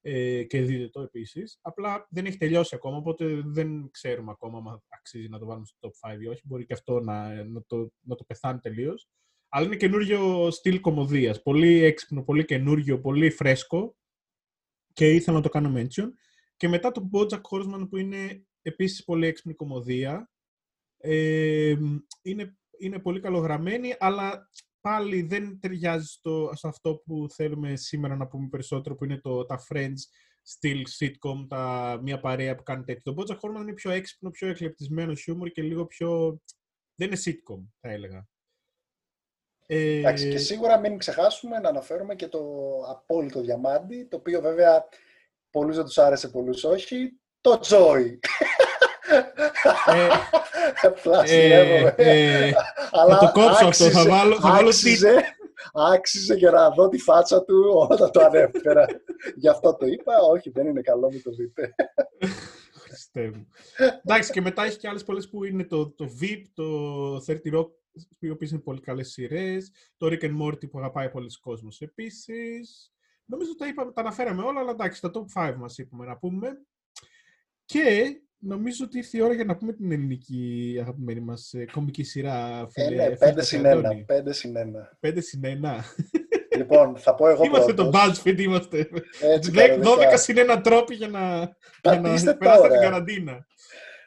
Ε, και δείτε το επίσης. Απλά δεν έχει τελειώσει ακόμα, οπότε δεν ξέρουμε ακόμα αν αξίζει να το βάλουμε στο top 5 ή όχι. Μπορεί και αυτό να, να, το, να το πεθάνει τελείως. Αλλά είναι καινούριο στυλ κομμωδίας. Πολύ έξυπνο, πολύ καινούριο, πολύ φρέσκο. Και ήθελα να το κάνω mention. Και μετά το Bojack Horseman που είναι επίσης πολύ έξυπνη κομμωδία. Ε, είναι, είναι πολύ καλογραμμένη, αλλά πάλι δεν ταιριάζει στο, σε αυτό που θέλουμε σήμερα να πούμε περισσότερο, που είναι το, τα Friends στυλ sitcom, τα, μια παρέα που κάνει τέτοιο. Το Bojack Horseman είναι πιο έξυπνο, πιο εκλεπτισμένο χιούμορ και λίγο πιο... Δεν είναι sitcom, θα έλεγα. Ε, Εντάξει, και σίγουρα μην ξεχάσουμε να αναφέρουμε και το απόλυτο διαμάντι, το οποίο βέβαια πολλούς δεν τους άρεσε, πολλούς όχι, το Joy. Ε, Απλά ε, συνέβομαι. ε, Αλλά θα το κόψω αυτό, θα άξιζε- βάλω, θα βάλω άξιζε, άξιζε και να δω τη φάτσα του όταν το ανέφερα. Γι' αυτό το είπα, όχι δεν είναι καλό, μην το δείτε. Χριστέ μου. Εντάξει, και μετά έχει και άλλες πολλές που είναι το, το VIP, το 30 Rock, οι οποίες είναι πολύ καλές σειρές, το Rick and Morty που αγαπάει πολλοί κόσμος επίσης. Νομίζω τα, είπαμε, τα αναφέραμε όλα, αλλά εντάξει, τα top 5 μας είπαμε να πούμε. Και νομίζω ότι ήρθε η ώρα για να πούμε την ελληνική αγαπημένη μας ε, κομική σειρά, Ε, φίλε. ναι, φίλε 5 συν 1. Αντώνη. 5 συν 1. 5 συν 1. Λοιπόν, θα πω εγώ Είμαστε το πρώτος. BuzzFeed, είμαστε. Έτσι, 12 κανονικά. συν 1 τρόποι για να, για να Πατήστε περάσετε την τώρα. καραντίνα.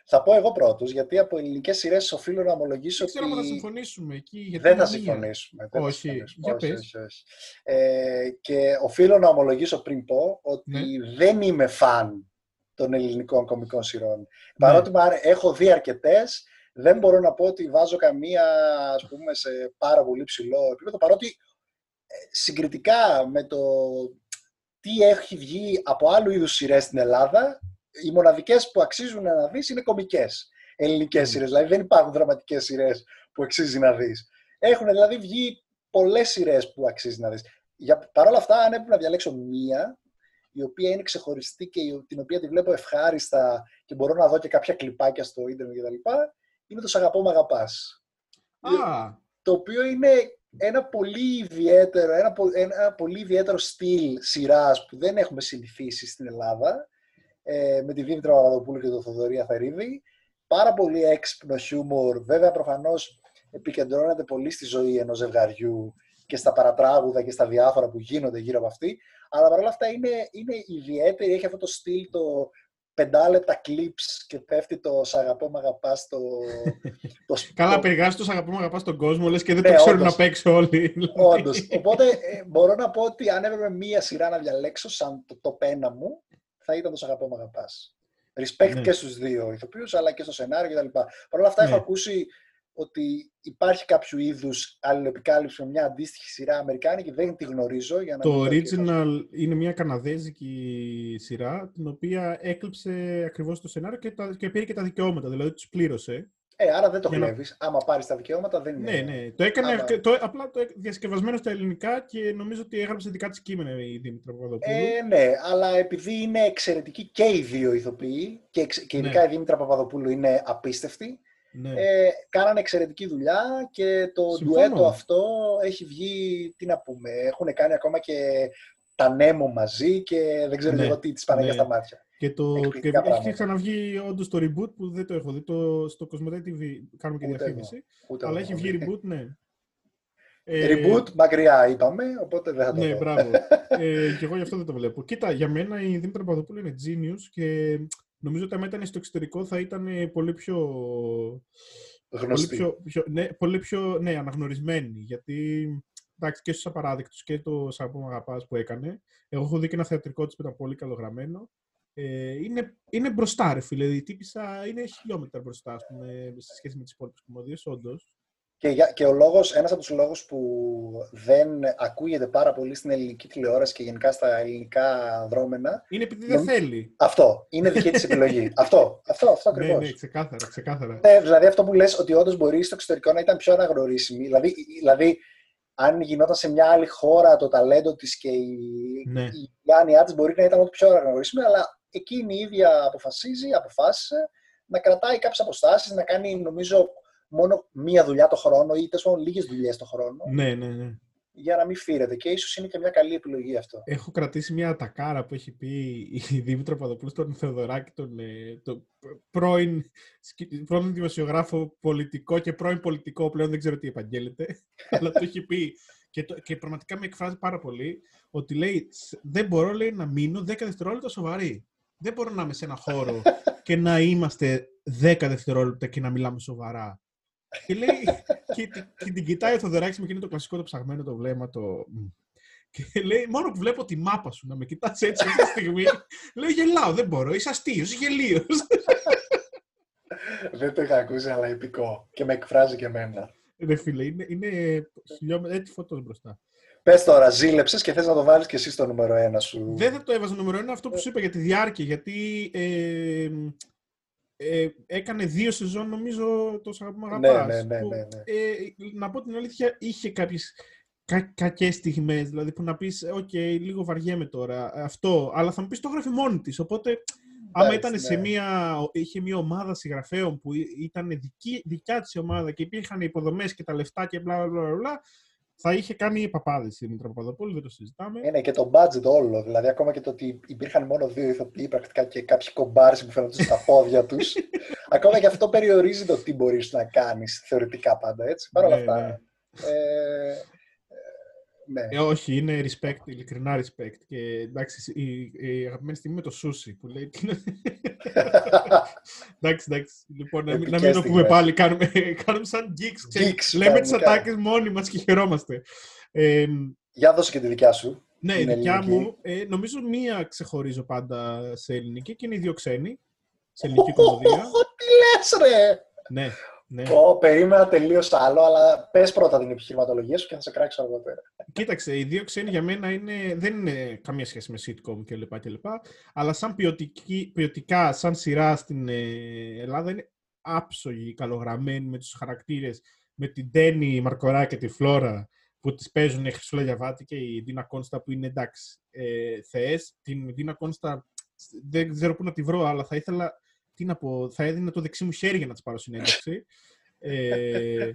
Θα πω εγώ πρώτος, γιατί από ελληνικές σειρές οφείλω να ομολογήσω Δεν ξέρω αν θα ότι συμφωνήσουμε εκεί. Γιατί δεν θα είναι μία. συμφωνήσουμε. δεν θα Όχι. συμφωνήσουμε. Για όχι, πες. όχι, όχι. Ε, και οφείλω να ομολογήσω πριν πω ότι Ναι. δεν είμαι φαν των ελληνικών κομικών σειρών. Παρότι μου άρε- έχω δει αρκετές, δεν μπορώ να πω ότι βάζω καμία ας πούμε, σε πάρα πολύ ψηλό επίπεδο. Παρότι ε, συγκριτικά με το τι έχει βγει από άλλου είδους σειρές στην Ελλάδα, οι μοναδικές που αξίζουν να δεις είναι κομικές ελληνικές Mm. σειρές. Δηλαδή δεν υπάρχουν δραματικές σειρές που αξίζει να δεις. Έχουν δηλαδή βγει πολλές σειρές που αξίζει να δεις. Παρ' όλα αυτά, αν έπρεπε να διαλέξω μία, η οποία είναι ξεχωριστή και η- την οποία τη βλέπω ευχάριστα και μπορώ να δω και κάποια κλιπάκια στο ίντερνετ κτλ. Είναι το Σ' αγαπώ, μ' αγαπάς. Α, Το οποίο είναι ένα πολύ ιδιαίτερο, ένα, πο- ένα πολύ ιδιαίτερο στυλ σειράς που δεν έχουμε συνηθίσει στην Ελλάδα ε, με τη Δήμητρα Παπαδοπούλου και τον Θοδωρή Αθερίδη. Πάρα πολύ έξυπνο χιούμορ. Βέβαια, προφανώς επικεντρώνεται πολύ στη ζωή ενός ζευγαριού και στα παρατράγουδα και στα διάφορα που γίνονται γύρω από αυτή. Αλλά παρόλα αυτά είναι, είναι ιδιαίτερη, έχει αυτό το στυλ το πεντάλεπτα clips και πέφτει το «Σ' αγαπώ, μ' αγαπάς» το, το, καλά, το- περιγράφεις το σ' αγαπώ, μ' αγαπάς τον κόσμο, λες και δεν Ναι, το ξέρουν όντως. να παίξω όλοι. Όντως. Οπότε ε, μπορώ να πω ότι αν έπρεπε μία σειρά να διαλέξω σαν το top 1 μου, θα ήταν το «Σ' αγαπώ, μ' αγαπάς». Respect Ναι. και στους δύο ηθοποιούς, αλλά και στο σενάριο κτλ. Παρ' όλα αυτά Ναι. έχω ακούσει ότι υπάρχει κάποιο είδους αλληλεπικάλυψη με μια αντίστοιχη σειρά αμερικάνικη, δεν τη γνωρίζω. Για να Το μην λέω και original είναι μια καναδέζικη σειρά, την οποία έκλειψε ακριβώς το σενάριο και, τα, και πήρε και τα δικαιώματα, δηλαδή τους πλήρωσε. Ε, άρα δεν το Για να- κλέβεις. Άμα πάρεις τα δικαιώματα δεν είναι... Ναι, ναι. Το έκανε Άμα- και- το, απλά το έ- διασκευασμένο στα ελληνικά και νομίζω ότι έγραψε δικά της κείμενα η Δήμητρα Παπαδοπούλου. Ε, ναι, αλλά επειδή είναι εξαιρετικοί και οι δύο ηθοποιοί και, εξ- και ειδικά Ναι. η Δήμητρα Παπαδοπούλου είναι απίστευτη, ναι. Ε, κάνανε εξαιρετική δουλειά και το Συμφωνώ. ντουέτο αυτό έχει βγει, τι να πούμε, έχουν κάνει ακόμα και τα Νέμο μαζί και δεν ξέρω Ναι, εγώ τι της πάνε ναι. για στα μάτια. Και, το, και Εκπληκτικά έχει πράγματα. ξαναβγεί όντως το reboot που δεν το έχω δει το, στο Cosmote TV. Κάνουμε και Ούτε διαφήμιση. Ούτε Αλλά εγώ έχει έχω βγει δει. reboot, ναι. Ε, Reboot, μακριά είπαμε, οπότε δεν θα το Ναι, δω. μπράβο. ε, και εγώ γι' αυτό δεν το βλέπω. Κοίτα, για μένα η Δήμητρα Παπαδοπούλου είναι genius και νομίζω ότι αν ήταν στο εξωτερικό θα ήταν πολύ πιο. Πολύ Γνωστή. πιο, πιο, ναι, πολύ πιο ναι, αναγνωρισμένη. Γιατί εντάξει, και στους απαράδεκτου και το Σαμπό Μ' Αγαπάς που έκανε. Εγώ έχω δει και ένα θεατρικό της που ήταν πολύ καλογραμμένο. Ε, είναι, είναι μπροστά, ρε φίλε. Η τύπησα είναι χιλιόμετρα μπροστά, ας πούμε, σε σχέση με τις υπόλοιπες κομμωδίες, όντως. Και, για, και ο λόγος, ένας από τους λόγους που δεν ακούγεται πάρα πολύ στην ελληνική τηλεόραση και γενικά στα ελληνικά δρόμενα, Είναι επειδή δεν Νομ- θέλει. αυτό είναι δική της επιλογή. αυτό, αυτό, αυτό Ναι, ακριβώς. ναι, ξεκάθαρα, ξεκάθαρα. Ναι, δηλαδή αυτό που λες ότι όντως μπορεί στο εξωτερικό να ήταν πιο αναγνωρίσιμη. Δηλαδή, δηλαδή αν γινόταν σε μια άλλη χώρα το ταλέντο της και η, Ναι. η διάνοιά της μπορεί να ήταν ό,τι πιο αναγνωρίσιμη, αλλά εκείνη η ίδια αποφασίζει, αποφάσισε να κρατάει κάποιες αποστάσεις, να κάνει νομίζω μόνο μία δουλειά το χρόνο ή τέλος πάντων λίγες δουλειές το χρόνο Ναι, ναι, ναι. για να μην φύρεται. Και ίσως είναι και μια καλή επιλογή αυτό. Έχω κρατήσει μια τακάρα που έχει πει η Δήμητρα Παπαδοπούλου στον Θεοδωράκη, τον, ε, τον πρώην, σκη- πρώην δημοσιογράφο πολιτικό και πρώην πολιτικό, πλέον δεν ξέρω τι επαγγέλλεται, αλλά το έχει πει και, το, και πραγματικά με εκφράζει πάρα πολύ ότι λέει «Σ- δεν μπορώ λέει, να μείνω 10 δευτερόλεπτα σοβαρή. Δεν μπορώ να είμαι σε ένα χώρο και να είμαστε 10 δευτερόλεπτα και να μιλάμε σοβαρά. Και λέει, και, τη- και την κοιτάει ο Θεοδωράκης με εκείνο το κλασικό το ψαγμένο το βλέμμα, το... «Μμ». Και λέει, μόνο που βλέπω τη μάπα σου να με κοιτάς έτσι αυτή τη στιγμή, λέει γελάω, δεν μπορώ, είσαι αστείος, γελίος. Δεν το είχα ακούσει, αλλά επικό. Και με εκφράζει και εμένα. Ρε φίλε, είναι, είναι χιλιόμετρα, έτσι φωτός μπροστά. Πες τώρα, ζήλεψες και θες να το βάλεις και εσύ στο νούμερο ένα σου. Δεν θα το έβαζα νούμερο ένα αυτό που σου είπα για τη διάρκεια, γιατί ε, ε, έκανε δύο σεζόν νομίζω το Σ' αγαπώ, μ' Ναι, αγαπάς, ναι, ναι, που, ναι, ναι. ε, να πω την αλήθεια, είχε κάποιες κα, κακές στιγμές, δηλαδή που να πεις, οκ, λίγο βαριέμαι τώρα, αυτό, αλλά θα μου πεις το γράφει μόνη της, οπότε άμα Εντάξει, ήταν σε ναι. μια, είχε μια ομάδα συγγραφέων που ή- ήταν δική, δικιά της η ομάδα και υπήρχαν οι υποδομές και τα λεφτά και μπλα μπλα μπλα, μπλα θα είχε κάνει παπάδες η Μήτρα Παπαδοπούλου, δεν το συζητάμε. Είναι και το budget όλο. Δηλαδή, ακόμα και το ότι υπήρχαν μόνο δύο ηθοποιοί πρακτικά και κάποιοι κομπάρσοι που φαίνονταν στα πόδια τους. ακόμα και αυτό περιορίζει το τι μπορείς να κάνεις θεωρητικά πάντα έτσι. Παρ' όλα Ναι, αυτά. ναι. Ε, ε, ναι. Ε, όχι, είναι respect, ειλικρινά respect. Και εντάξει, η, η αγαπημένη στιγμή με το sushi που λέει. τι είναι- εντάξει, εντάξει. Λοιπόν, να, μην- να μην Επικές το πούμε στιγμές. πάλι. Κάνουμε, κάνουμε σαν geeks. ξέρεις. Geeks, λέμε τις κανονικά. ατάκες μόνοι μας και χαιρόμαστε. Ε, Για δώσε και τη δικιά σου. ναι, η Την δικιά ελληνική. μου, ε, νομίζω μία ξεχωρίζω πάντα σε ελληνική και είναι οι δύο ξένοι. Σε ελληνική κομμωδία. Τι λες ρε! ναι, ναι. Ω, περίμενα τελείως άλλο, αλλά πες πρώτα την επιχειρηματολογία σου και θα σε κράξω αργότερα. Κοίταξε, οι δύο ξένοι για μένα είναι, δεν είναι καμία σχέση με sitcom κλπ. κλπ αλλά σαν ποιοτική, ποιοτικά, σαν σειρά στην ε, Ελλάδα είναι άψογοι, καλογραμμένοι με τους χαρακτήρες, με την Τέννη Μαρκορά και τη Φλόρα που τις παίζουν η Χρυσούλα Γιαβάτη και η Δίνα Κόνστα που είναι εντάξει ε, θεές. Την Δίνα Κόνστα δεν ξέρω πού να τη βρω, αλλά θα ήθελα, τι να πω, θα έδινα το δεξί μου χέρι για να της πάρω συνέντευξη. Ε,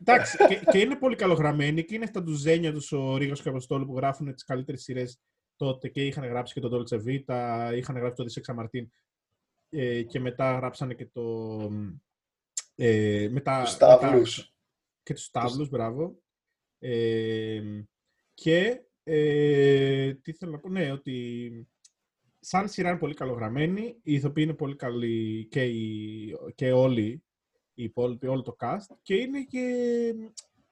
εντάξει, και, και είναι πολύ καλογραμμένοι και είναι στα ντουζένια τους ο Ρίγος και ο Αποστόλου που γράφουν τις καλύτερες σειρές τότε και είχαν γράψει και τον Dolce Vita, είχαν γράψει το Δισέξα Μαρτίν ε, και μετά γράψανε και το. Ε, μετά, Τους μετά- Σταύλους. και τους Σταύλους, μπράβο. Ε, και ε, τι θέλω να πω, ναι, ότι σαν σειρά είναι πολύ καλογραμμένη, οι ηθοποιοί είναι πολύ καλοί και, οι, και όλοι οι υπόλοιποι, όλο το cast και είναι και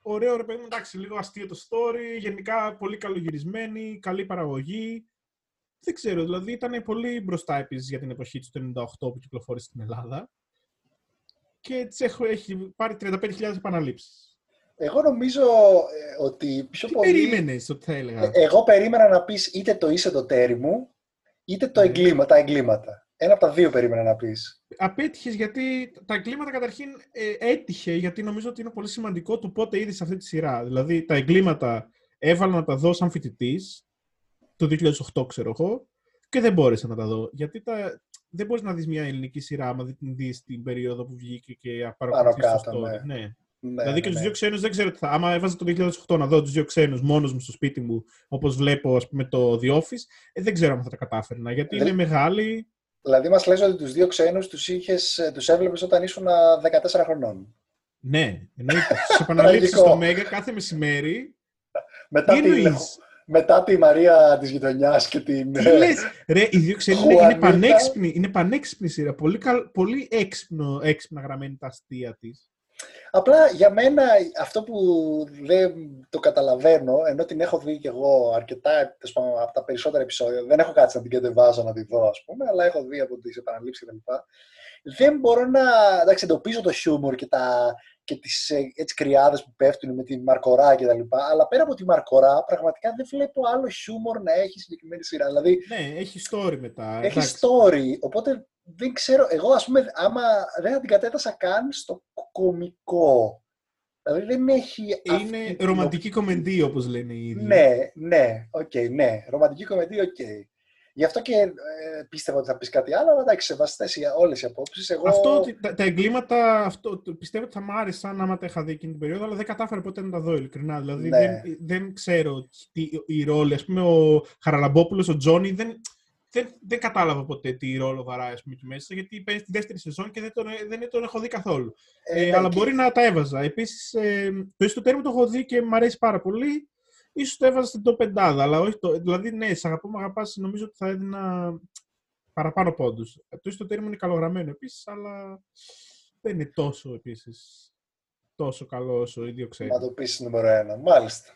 ωραίο ρε παιδί μου, εντάξει, λίγο αστείο το story, γενικά πολύ καλογυρισμένη, καλή παραγωγή. Δεν ξέρω, δηλαδή ήταν πολύ μπροστά επίσης για την εποχή του το 98 που κυκλοφόρησε στην Ελλάδα και έτσι έχω, έχει πάρει 35.000 επαναλήψεις. Εγώ νομίζω ε, ότι πιο Τι πολύ. περίμενες ότι θα έλεγα; Ε, Εγώ περίμενα να πεις είτε το είσαι το τέρι μου, είτε το Ναι. εγκλήμα, τα εγκλήματα. Ένα από τα δύο περίμενα να πεις. Απέτυχες γιατί τα εγκλήματα καταρχήν ε, έτυχε γιατί νομίζω ότι είναι πολύ σημαντικό το πότε είδες αυτή τη σειρά. Δηλαδή τα εγκλήματα έβαλα να τα δω σαν φοιτητής το 2008 ξέρω εγώ και δεν μπόρεσα να τα δω. Γιατί τα, δεν μπορείς να δεις μια ελληνική σειρά άμα δεν την δεις την περίοδο που βγήκε και παρακολουθείς το κάτω, story. ναι. Ναι. Ναι, δηλαδή και ναι, τους ναι. δύο ξένους δεν ξέρω τι θα. Άμα έβαζα το 2008 να δω τους δύο ξένους μόνος μου στο σπίτι μου, όπως βλέπω ας πούμε, το The Office, ε, δεν ξέρω αν θα τα κατάφερνα. Γιατί Δεν- είναι μεγάλοι. Δηλαδή μας λες ότι τους δύο ξένους τους, είχες, ε, τους έβλεπες όταν ήσουν 14 χρονών. Ναι, εννοείται. Στι επαναλήψεις Τραγικό. στο Μέγα κάθε μεσημέρι. Μετά Τι τη, εννοείς; μετά τη Μαρία της γειτονιάς και την... Τι λες, ρε, οι δύο ξένοι είναι, είναι, Χουανίτα. πανέξυπνοι, είναι πανέξυπνη σειρά. Πολύ, καλ- πολύ έξυπνο, έξυπνα γραμμένη τα αστεία της. Απλά για μένα αυτό που δεν το καταλαβαίνω, ενώ την έχω δει και εγώ αρκετά τέλος πάντων, από τα περισσότερα επεισόδια, δεν έχω κάτσει να την κατεβάζω να τη δω, ας πούμε, αλλά έχω δει από τις επαναλήψεις και τα λοιπά. Δεν μπορώ να εντάξει, εντοπίζω το χιούμορ και, τα, και τις ε, έτσι, κρυάδες που πέφτουν με τη Μαρκορά και τα λοιπά, αλλά πέρα από τη Μαρκορά, πραγματικά δεν βλέπω άλλο χιούμορ να έχει συγκεκριμένη σειρά. Δηλαδή, Ναι, έχει story μετά. έχει εντάξει. story, οπότε δεν ξέρω, εγώ ας πούμε, άμα δεν θα την κατέτασα καν στο κομικό. Δηλαδή δεν έχει Είναι αυτή την ρομαντική κομεντί, όπως λένε οι ίδιοι. Ναι, ναι, οκ, ναι. Ρομαντική κομεντί, οκ. Γι' αυτό και ε, πίστευα ότι θα πεις κάτι άλλο, αλλά εντάξει, σεβαστές οι- όλες οι απόψεις. Εγώ... Αυτό, ότι τα, τα εγκλήματα, αυτό, το- πιστεύω ότι θα μ' άρεσαν άμα τα είχα δει εκείνη την περίοδο, αλλά δεν κατάφερα ποτέ να τα δω, ειλικρινά. Δηλαδή Ναι. δεν, δεν ξέρω τι, η ρόλη. Ας πούμε, ο Χαραλαμπόπουλος, ο Τζόνι, δεν, δεν, δεν κατάλαβα ποτέ τι ρόλο βαράει ας πούμε, εκεί μέσα, γιατί παίζει τη δεύτερη σεζόν και δεν τον, δεν τον έχω δει καθόλου. Ε, Ε, ναι, αλλά και- μπορεί να τα έβαζα. Επίσης, ε, το εις του τέρμου το έχω δει και μου αρέσει πάρα πολύ. Ίσως το έβαζα στην top 5, αλλά όχι το... Δηλαδή, ναι, σε αγαπώ, με αγαπάς, νομίζω ότι θα έδινα παραπάνω πόντους. Το εις του τέρμου είναι καλογραμμένο επίσης, αλλά δεν είναι τόσο επίσης τόσο καλό όσο οι δύο ξέρουν. Να το πεις νούμερο ένα. Μάλιστα.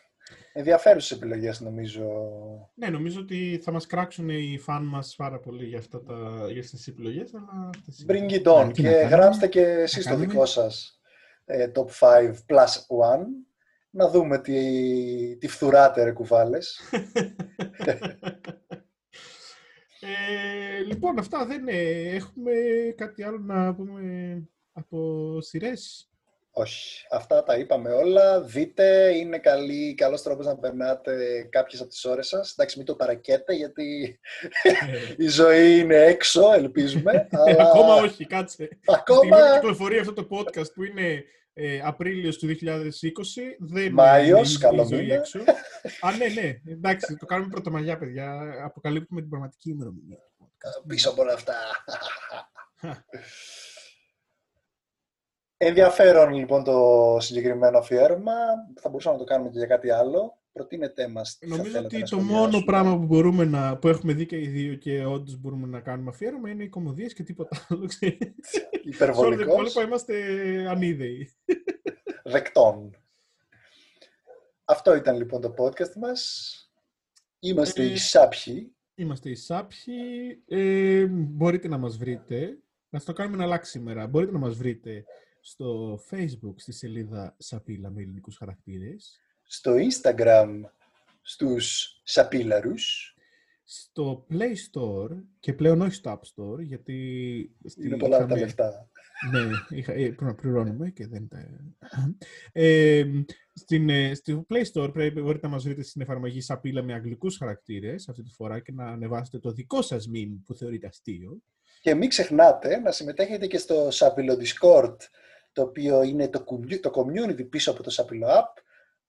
Ενδιαφέρουσες επιλογές νομίζω. Ναι, νομίζω ότι θα μας κράξουν οι φαν μας πάρα πολύ για, αυτά τα, για αυτές τις επιλογές, αλλά... αυτές είναι. Bring it on Ναι, τι και να κάνουμε. γράψτε και εσείς το κάνουμε. δικό σας ε, top 5 plus 1. Να δούμε τι, τι φθουράτε ρε κουβάλες. ε, λοιπόν, αυτά δεν είναι. Έχουμε κάτι άλλο να πούμε από σειρές; Όχι. Αυτά τα είπαμε όλα. Δείτε, είναι καλή, καλός τρόπος να περνάτε κάποιες από τις ώρες σας. Εντάξει, μην το παρακέτε, γιατί η ζωή είναι έξω, ελπίζουμε. αλλά... Ε, Ακόμα όχι, κάτσε. Στη στιγμή που Ακόμα κυκλοφορεί αυτό το podcast που είναι ε, Απρίλιος του 2020, δεν Μάιος, είναι η- η καλό ζωή μήνα. έξω. Α, ναι, ναι. Εντάξει, το κάνουμε πρωτομαγιά, παιδιά. Αποκαλύπτουμε την πραγματική ημερομηνία. του podcast. πίσω από όλα αυτά. Ενδιαφέρον λοιπόν το συγκεκριμένο αφιέρωμα. Θα μπορούσαμε να το κάνουμε και για κάτι άλλο. Προτείνετε μας τι θα Νομίζω θέλετε ότι να το μόνο σχολιάσουμε. πράγμα που, μπορούμε να, που έχουμε δει και οι δύο και όντως μπορούμε να κάνουμε αφιέρωμα είναι οι κομμωδίες και τίποτα άλλο. ξέρεις. Σε όλο το Υπερβολικός, υπόλοιπο είμαστε ανίδεοι. δεκτών. Αυτό ήταν λοιπόν το podcast μας. Είμαστε Ε, οι Σάπιοι. Είμαστε οι Σάπιοι. Ε, μπορείτε να μας βρείτε. Να το κάνουμε να αλλάξει σήμερα. Μπορείτε να μας βρείτε στο Facebook, στη σελίδα Σαπίλα με ελληνικούς χαρακτήρες. Στο Instagram στους Σαπίλαρους. Στο Play Store και πλέον όχι στο App Store, γιατί... στη- Είναι πολλά τα είχαμε- λεφτά. ναι, είχα, ε, πρέπει να πληρώνουμε και δεν τα... Ε, στην, ε, στο Play Store πρέπει, μπορείτε να μας βρείτε στην εφαρμογή Σαπίλα με αγγλικούς χαρακτήρες αυτή τη φορά και να ανεβάσετε το δικό σας meme που θεωρείτε αστείο. Και μην ξεχνάτε να συμμετέχετε και στο Σαπίλο Discord, το οποίο είναι το, commu- το community πίσω από το Σαπίλο App,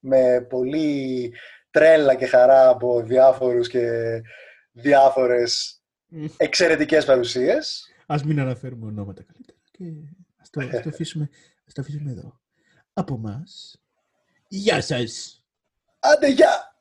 με πολύ τρέλα και χαρά από διάφορους και διάφορες Μμ. εξαιρετικές παρουσίες. Ας μην αναφέρουμε ονόματα καλύτερα και ας το, ας το, αφήσουμε, ας το αφήσουμε εδώ. Από μας, γεια σας! Άντε, γεια!